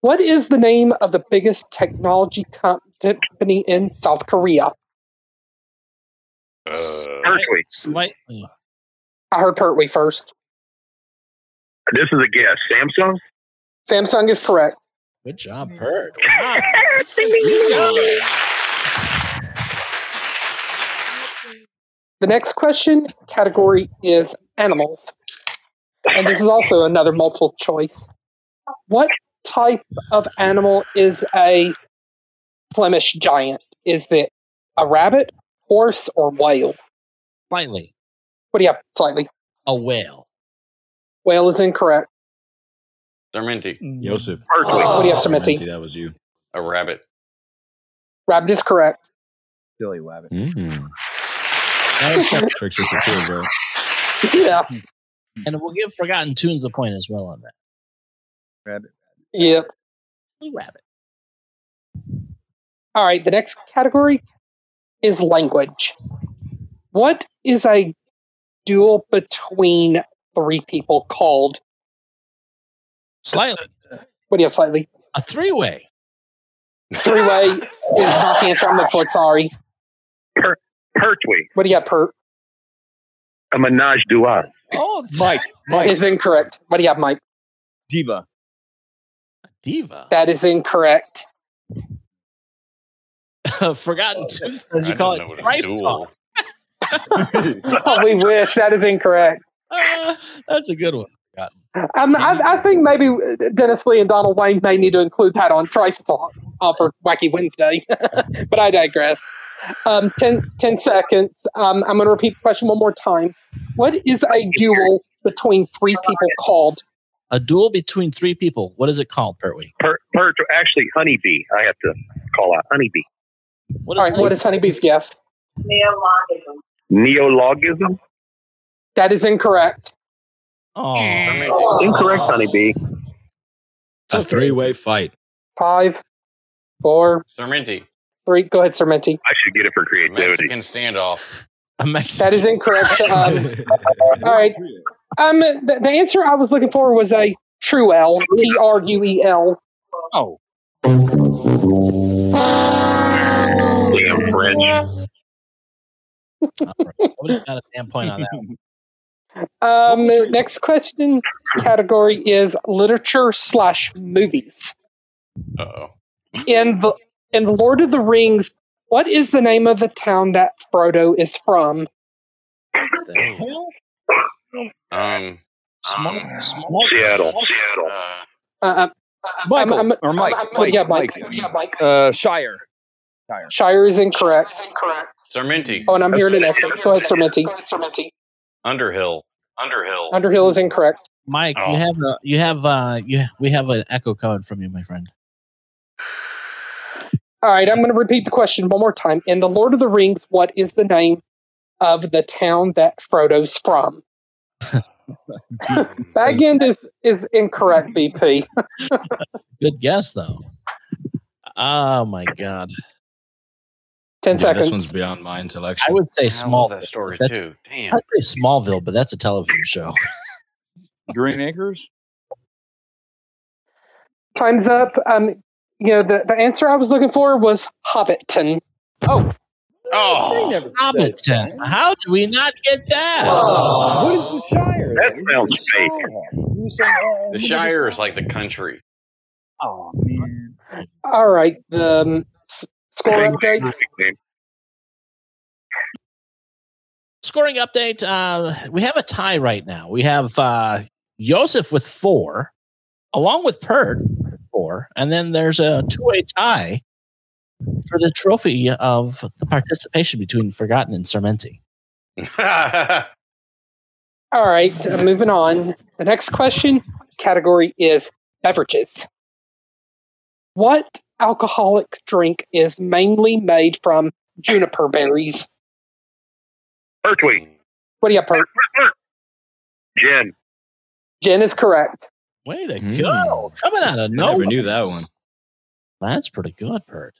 What is the name of the biggest technology company in South Korea? Uh, Pertwee. Slightly. I heard Pertwee first. This is a guess. Samsung? Samsung is correct. Good job, Pert. The next question category is animals. And this is also another multiple choice. What type of animal is a Flemish giant? Is it a rabbit, horse, or whale? Slightly. What do you have? Slightly. A whale. Whale is incorrect. Serminti. Joseph. What do you have, Samantha? That was you. A rabbit. Rabbit is correct. Silly rabbit. Mm. Tricks with the too, bro. Yeah. And we'll give Forgotten Tunes a point as well on that. Rabbit. Yeah. Rabbit. All right. The next category is language. What is a duel between three people called? Slightly. What do you have? Slightly. A three way. Three way is not the answer. I'm looking for. Sorry. Per- Pertwee. What do you have? Per A menage a trois. Oh, Mike. Mike. is incorrect. What do you have, Mike? Diva. Diva. That is incorrect. Forgotten Tunes says you call it what Trice Talk. Oh, we wish that is incorrect. Uh, that's a good one. Um, I, I think maybe Dennis Lee and Donald Wayne may need to include that on Trice Talk uh, for Wacky Wednesday, but I digress. Um, 10, 10 seconds. Um, I'm going to repeat the question one more time. What is a duel between three people called? A duel between three people. What is it called, Pertwee? Per- per- actually, honeybee. I have to call out honeybee. What All is right, what is Honeybee's guess? Neologism? Neologism? That is incorrect. Oh, Incorrect, honeybee. It's a three way fight. Five, four, Serminti. three. Go ahead, Sir Minty. I should get it for creativity. Mexican standoff. a Mexican. That is incorrect. Um, all right. Um, the, the answer I was looking for was a true L. T R U E L. Oh. Damn French. Somebody's got a standpoint on that. Um, next question category is literature slash movies. Uh oh. In the in the Lord of the Rings, what is the name of the town that Frodo is from? Um. Small, um, small. Seattle. Seattle. Uh, Uh, Michael. I'm- I'm- or Mike. I'm- Mike. yeah, Mike. Mike. Yeah, Mike. Uh, Shire. Shire. Shire is incorrect. Incorrect. Serminti. Oh, and I'm hearing an echo. Go ahead, Sir Minty. Sir Minty. Underhill. Underhill. Underhill is incorrect. Mike, Oh. you have a, you have uh you we have an echo coming from you, my friend. All right, I'm going to repeat the question one more time. In the Lord of the Rings, what is the name of the town that Frodo's from? Bag end is is incorrect. BP. Good guess though. Oh my god. Ten Yeah, seconds. this one's beyond my intelligence I would say I small. that story That's- too. Damn. I'd say Smallville, but that's a television show. Green Acres. Time's up. Um, you know the, the answer I was looking for was Hobbiton. Oh. Oh. They said Hobbiton. How did we not get that? What is the Shire? That then? sounds Who's fake. Shire? Who's saying, oh, The Shire is like the country. Oh man. All right. The um, s- score update. Scoring update. Uh, we have a tie right now. We have uh, Joseph with four, along with Pert four, and then there's a two-way tie for the trophy of the participation between Forgotten and Sermenti. All right. Uh, moving on. The next question category is beverages. What alcoholic drink is mainly made from juniper berries? Pertwee. What do you have, Pert? Gin. Gin is correct. Way to Hmm. go! Coming out of I nowhere. never knew that one. That's pretty good, Pert.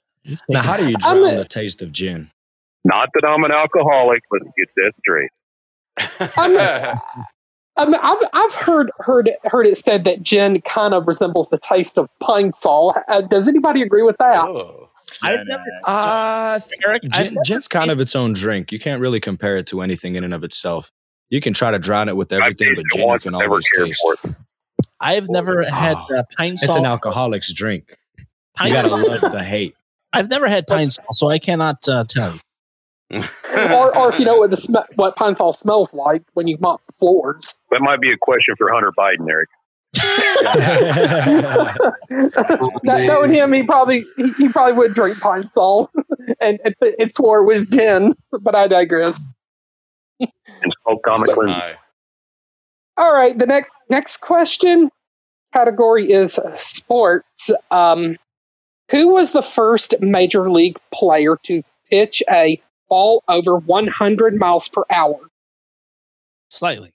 Now, how do you I'm drown a- the taste of gin? Not that I'm an alcoholic, but get that straight. Um, I've I've heard heard heard it said that gin kind of resembles the taste of pine sol. Uh, does anybody agree with that? oh. I've never. Uh, Eric, I've gin, never gin's kind of its own drink. You can't really compare it to anything in and of itself. You can try to drown it with everything, but gin you can always taste. I've never had Oh, uh, pine It's salt. an alcoholic's drink. pine You gotta salt. love the hate. I've never had pine salt, so I cannot uh, tell you. Or or if you know what the sm- what pine sol smells like when you mop the floors. That might be a question for Hunter Biden, Eric. Not knowing him, he probably he, he probably would drink Pine Sol and, and, and swore it was gin. But I digress. And smoke comic All right, the next next question category is sports. Um, who was the first major league player to pitch a ball over 100 miles per hour? Slightly.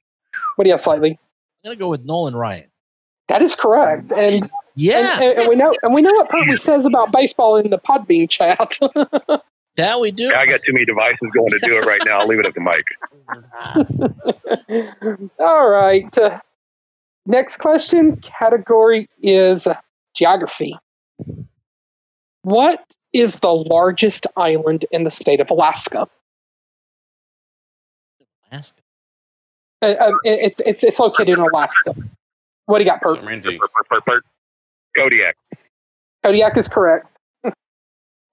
What do you have, slightly? I'm gonna go with Nolan Ryan. That is correct, and Yeah, and, and we know and we know what Pertwee says about baseball in the Podbean chat. that we do. Yeah, I got too many devices going to do it right now. I'll leave it at the mic. All right. uh, next question category is geography. What is the largest island in the state of Alaska? Alaska. Uh, uh, it's it's it's located in Alaska. What do you got, Pert? Sorrento. Pert, pert, pert. Kodiak. Kodiak is correct.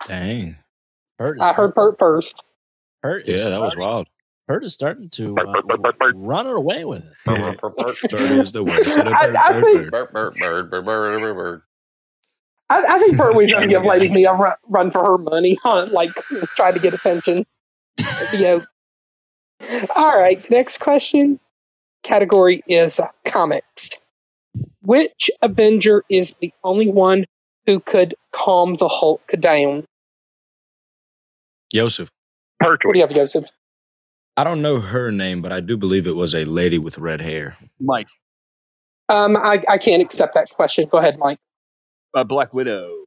Dang. Hurt is I heard Pert first. Hurt is Yeah, that was wild. Hurt is starting to uh, bert, bert, bert, bert. run it away with it. Bird, bird, bird, Bird is the word. Said it, I- bird, I bird, think- bird. I, I think Pert was going to give Lady Me a ru- run for her money on like trying to get attention. you know. All right. Next question category is comics. Which Avenger is the only one who could calm the Hulk down? Yosef. What do you have, Joseph? I don't know her name, but I do believe it was a lady with red hair. Mike, Um, I, I can't accept that question. Go ahead, Mike. Uh, Black Widow.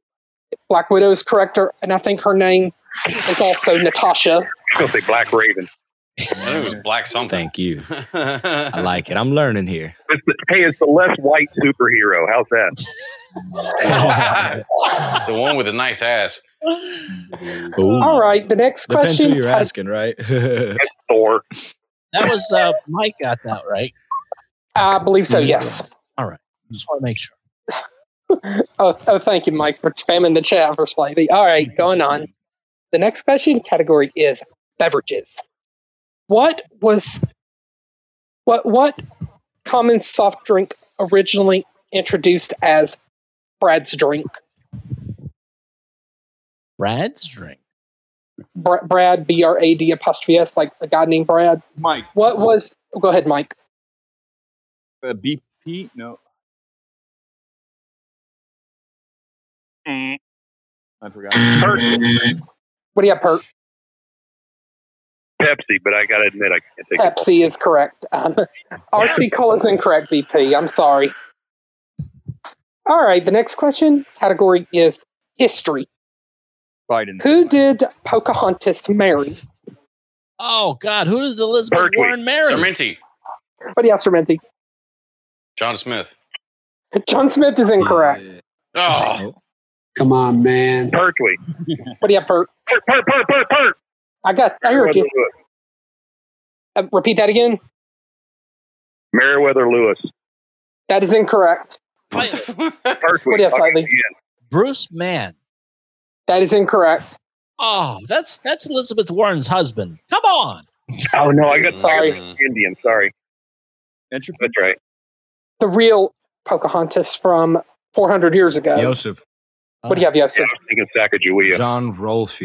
Black Widow is correct, and I think her name is also Natasha. I was going to say Black Raven. It was black something. Thank you. I like it. I'm learning here. It's the, hey, it's the less white superhero. How's that? the one with the nice ass. Ooh. All right. The next Depends question. who you're asking, right? Thor. That was uh, Mike got that right. I believe so. Yes. All right. Just want to make sure. Oh, oh, thank you, Mike, for spamming the chat for slightly. All right, going on. The next question category is beverages. What was what what common soft drink originally introduced as Brad's drink? Brad's drink. Br- Brad, B R A D apostrophe S, like a guy named Brad. Mike, What was? Go ahead, Mike. uh, BP. No. I forgot. What do you have, Pert? Pepsi, but I got to admit, I can't think Pepsi is correct. Um, RC Cola is incorrect, BP. I'm sorry. All right, the next question category is history. Biden. Who did Pocahontas marry? Oh God, who does Elizabeth Berkeley. Warren marry? Sorrenti. What do you have, Sormenti? John Smith. John Smith is incorrect. Oh, Come on, man. Pertwee. What do you have, Pert? Pert, pert, pert, pert, pert. I got. I heard you. Uh, repeat that again. Meriwether Lewis. That is incorrect. Pertwee. What do you have, slightly? Bruce Mann. That is incorrect. Oh, that's that's Elizabeth Warren's husband. Come on. Oh, no, I got Sorry. Indian. Sorry. That's right. The real Pocahontas from 400 years ago. Yosef. What do you have, Yosef? I'm thinking Sacagawea. John Rolfe.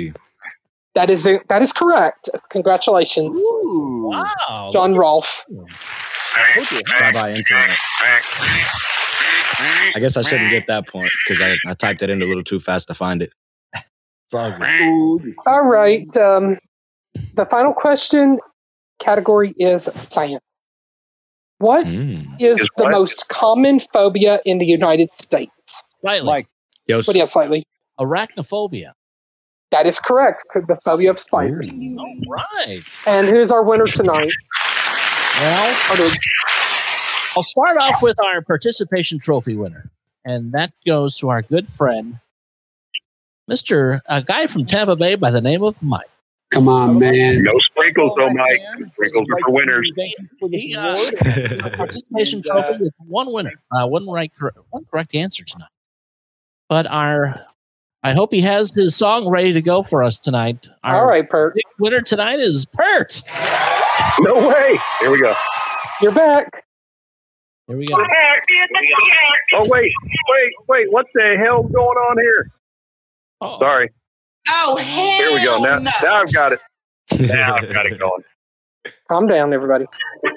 That is that is correct. Congratulations, Wow. John Rolfe. Bye bye, internet. I guess I shouldn't get that point because I, I typed it in a little too fast to find it. It's all good. All right. Um, the final question category is science. What is Mm. Is the what? most common phobia in the United States? Slightly. Mike. What Yosef. do you have, slightly? Arachnophobia. That is correct. The phobia of spiders. All right. And who's our winner tonight? Well, Or do we- I'll start off with our participation trophy winner, and that goes to our good friend, Mister, a guy from Tampa Bay by the name of Mike. Come on, man. No sprinkles, though, Mike. Sprinkles are for winners. He, uh, participation trophy with one winner, uh, one right, one correct answer tonight. But our, I hope he has his song ready to go for us tonight. Our All right, Pert. winner tonight is Pert. No way. Here we go. You're back. Here we go. Oh wait, wait, wait! What the hell's going on here? Sorry. Oh hell! Here we go. Now, now I've got it. Now I've got it going. Calm down, everybody. Here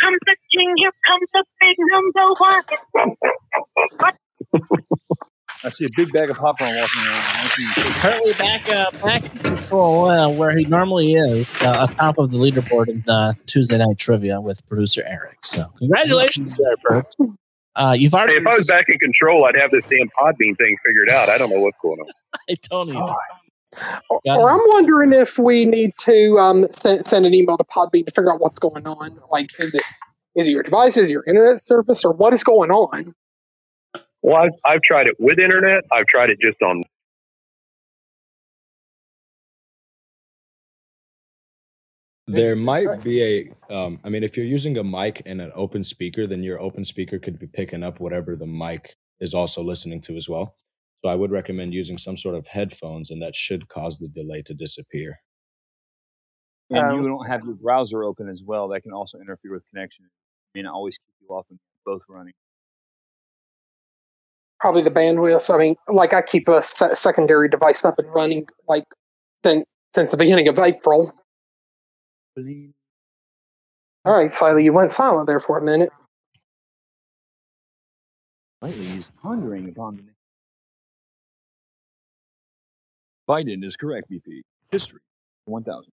comes the king, here comes the big number one. I see a big bag of popcorn walking around. Currently back uh, back in control uh, where he normally is, uh, atop of the leaderboard in uh, Tuesday Night Trivia with producer Eric. So congratulations there, Bert. Uh, you've already. Hey, if I was back in control, I'd have this damn Podbean thing figured out. I don't know what's going on. I don't either. Or, or I'm wondering if we need to um, send, send an email to Podbean to figure out what's going on. Like, is it is it your device, is it your internet service, or what is going on? Well, I've, I've tried it with internet. I've tried it just on. There might be a, um, I mean, if you're using a mic and an open speaker, then your open speaker could be picking up whatever the mic is also listening to as well. So I would recommend using some sort of headphones, and that should cause the delay to disappear. And Um, you don't have your browser open as well. That can also interfere with connection. May not always keep you off when you're both running. Probably the bandwidth. I mean, like I keep a se- secondary device up and running like since since the beginning of April. All right, Slightly, you went silent there for a minute. Lately, he's pondering upon the. Biden is correct, BP. History 1000.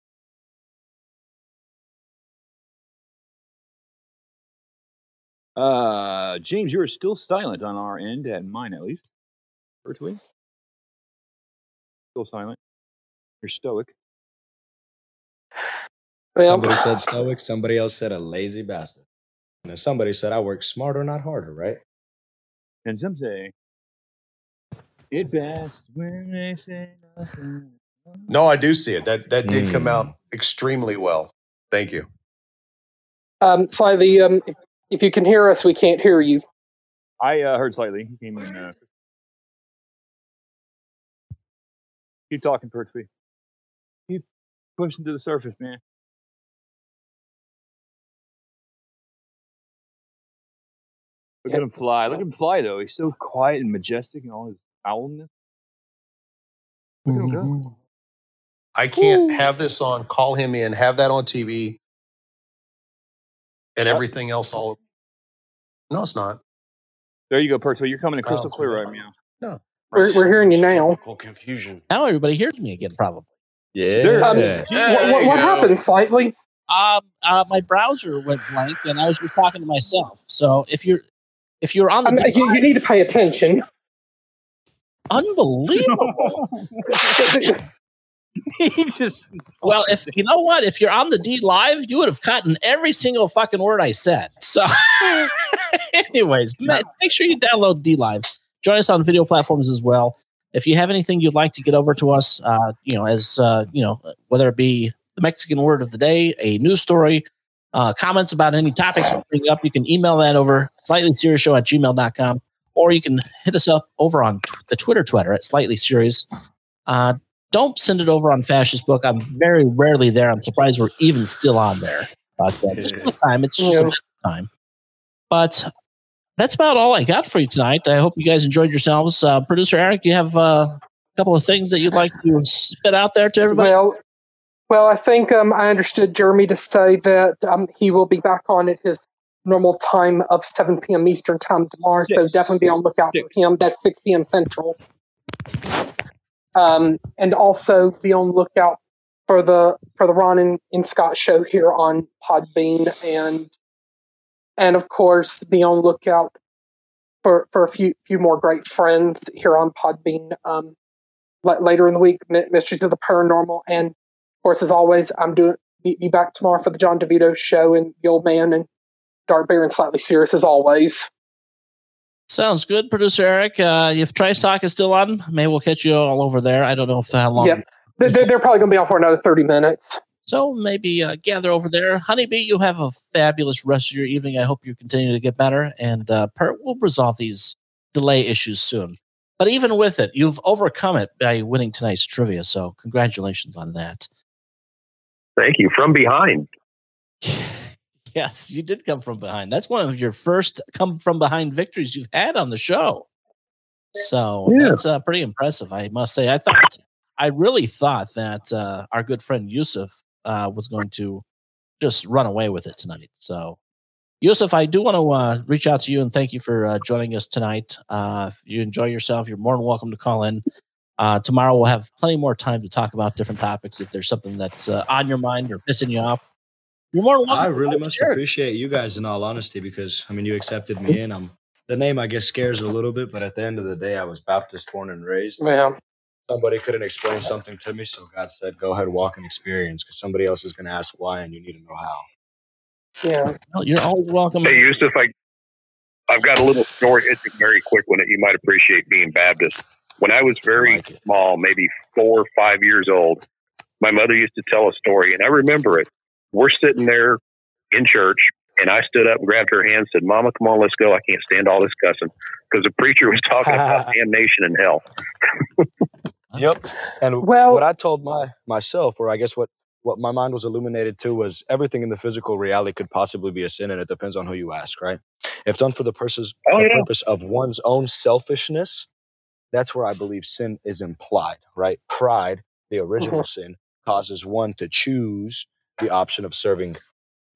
Uh, James, you are still silent on our end, and mine at least. Virtually. Still silent. You're stoic. Well, somebody said stoic. Somebody else said a lazy bastard. And then somebody said I work smarter, not harder, right? And some say, it best when they say nothing. No, I do see it. That that did come Hmm. out extremely well. Thank you. Um, Slightly, um, if, if you can hear us, we can't hear you. I uh, heard slightly. He came in. Uh, keep talking, Pertwee. Keep pushing to the surface, man. Look at him fly. Look at him fly, though. He's so quiet and majestic and all his owlness. Look at. I can't have this on. Call him in. Have that on TV. And everything else all. No, it's not. There you go, Pertwee. You're coming in Oh, crystal clear right now. No. We're, we're hearing you now. confusion. Now everybody hears me again, probably. Yeah. Um, what what, what happened, Slightly? Um, uh, my browser went blank, and I was just talking to myself. So if you're if you're on the I mean, you, you need to pay attention. Unbelievable. he just well, if you know what, if you're on the D live, you would have gotten every single fucking word I said. So, anyways, ma- make sure you download D live. Join us on video platforms as well. If you have anything you'd like to get over to us, uh, you know, as uh, you know, whether it be the Mexican word of the day, a news story, uh, comments about any topics we bring up, you can email that over slightly serious show at gmail.com, or you can hit us up over on tw- the Twitter Twitter at slightly serious. Uh, don't send it over on Fascist Book. I'm very rarely there. I'm surprised we're even still on there. But uh, the time, it's just a Yeah. of time. But that's about all I got for you tonight. I hope you guys enjoyed yourselves. Uh, Producer Eric, you have uh, a couple of things that you'd like to spit out there to everybody? Well, well, I think um, I understood Jeremy to say that um, he will be back on at his normal time of 7 p.m. Eastern time tomorrow. So definitely be on lookout for Six. him. That's 6 p.m. Central. Um, and also be on lookout for the for the Ron and, and Scott show here on Podbean and and of course be on lookout for for a few few more great friends here on Podbean um, la- later in the week, My- Mysteries of the Paranormal, and of course, as always, I'm doing be, be back tomorrow for the John DeVito show and the Old Man and Dark Bear and Slightly Serious as always. Sounds good, Producer Eric. Uh, if Trice Talk is still on, maybe we'll catch you all over there. I don't know if how long. Yep, they're, they're they're probably going to be on for another thirty minutes. So maybe uh, gather over there. Honeybee, you have a fabulous rest of your evening. I hope you continue to get better. And uh, Pert, we'll resolve these delay issues soon. But even with it, you've overcome it by winning tonight's trivia. So congratulations on that. Thank you. From behind. Yes, you did come from behind. That's one of your first come from behind victories you've had on the show. So Yeah. that's uh, pretty impressive, I must say. I thought, I really thought that uh, our good friend Yusuf uh, was going to just run away with it tonight. So, Yusuf, I do want to uh, reach out to you and thank you for uh, joining us tonight. Uh, if you enjoy yourself, you're more than welcome to call in. Uh, tomorrow we'll have plenty more time to talk about different topics. If there's something that's uh, on your mind or pissing you off, you're more welcome. I really must Share appreciate you guys in all honesty because I mean you accepted me in. I'm the name I guess scares a little bit, but at the end of the day I was Baptist born and raised. Yeah. Somebody couldn't explain something to me, so God said, "Go ahead, walk and experience," because somebody else is going to ask why, and you need to know how. Yeah. Well, you're always welcome. Hey, Yusuf, I, I've got a little story. It's a very quick one that you might appreciate being Baptist. When I was very small, maybe four or five years old, my mother used to tell a story, and I remember it. We're sitting there in church, and I stood up and grabbed her hand and said, Mama, come on, let's go. I can't stand all this cussing. Because the preacher was talking about damnation and hell. Yep. And Well- what I told my myself, or I guess what what my mind was illuminated to, was everything in the physical reality could possibly be a sin, and it depends on who you ask, right? If done for the purpose Oh, the yeah. purpose of one's own selfishness, that's where I believe sin is implied, right? Pride, the mm-hmm. original sin, causes one to choose the option of serving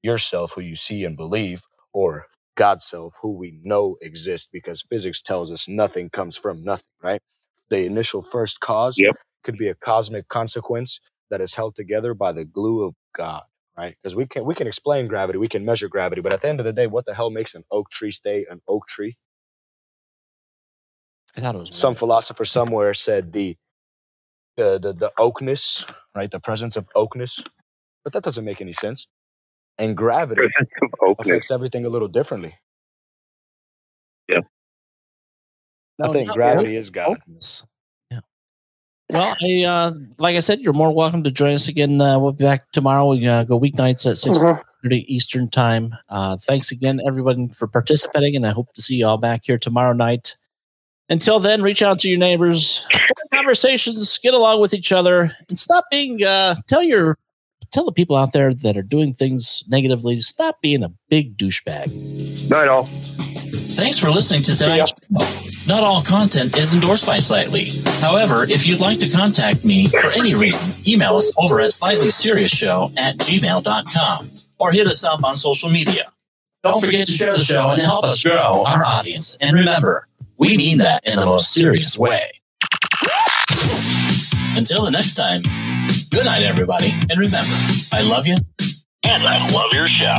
yourself, who you see and believe, or God's self, who we know exists, because physics tells us nothing comes from nothing, right? The initial first cause Yep. could be a cosmic consequence that is held together by the glue of God, right? Because we can we can explain gravity, we can measure gravity, but at the end of the day, what the hell makes an oak tree stay an oak tree? I thought it was Some philosopher somewhere said the the the, the oakness, right? The presence of oakness, but that doesn't make any sense. And gravity Presence of oakness. affects everything a little differently. Yeah. I think not gravity oak- is God. Yeah. Well, I uh, like I said, you're more welcome to join us again. Uh, we'll be back tomorrow. We uh, go weeknights at six Mhm. thirty Eastern time. Uh, thanks again, everyone, for participating, and I hope to see you all back here tomorrow night. Until then, reach out to your neighbors, start conversations, get along with each other, and stop being. Uh, tell your tell the people out there that are doing things negatively. To stop being a big douchebag. Night all. Thanks for listening to tonight's. Not all content is endorsed by Slightly. However, if you'd like to contact me for any reason, email us over at slightlyseriousshow at gmail.com or hit us up on social media. Don't forget to share the show and help us grow our audience. And remember, we mean that in the most serious way. Until the next time, good night, everybody. And remember, I love you. And I love your show.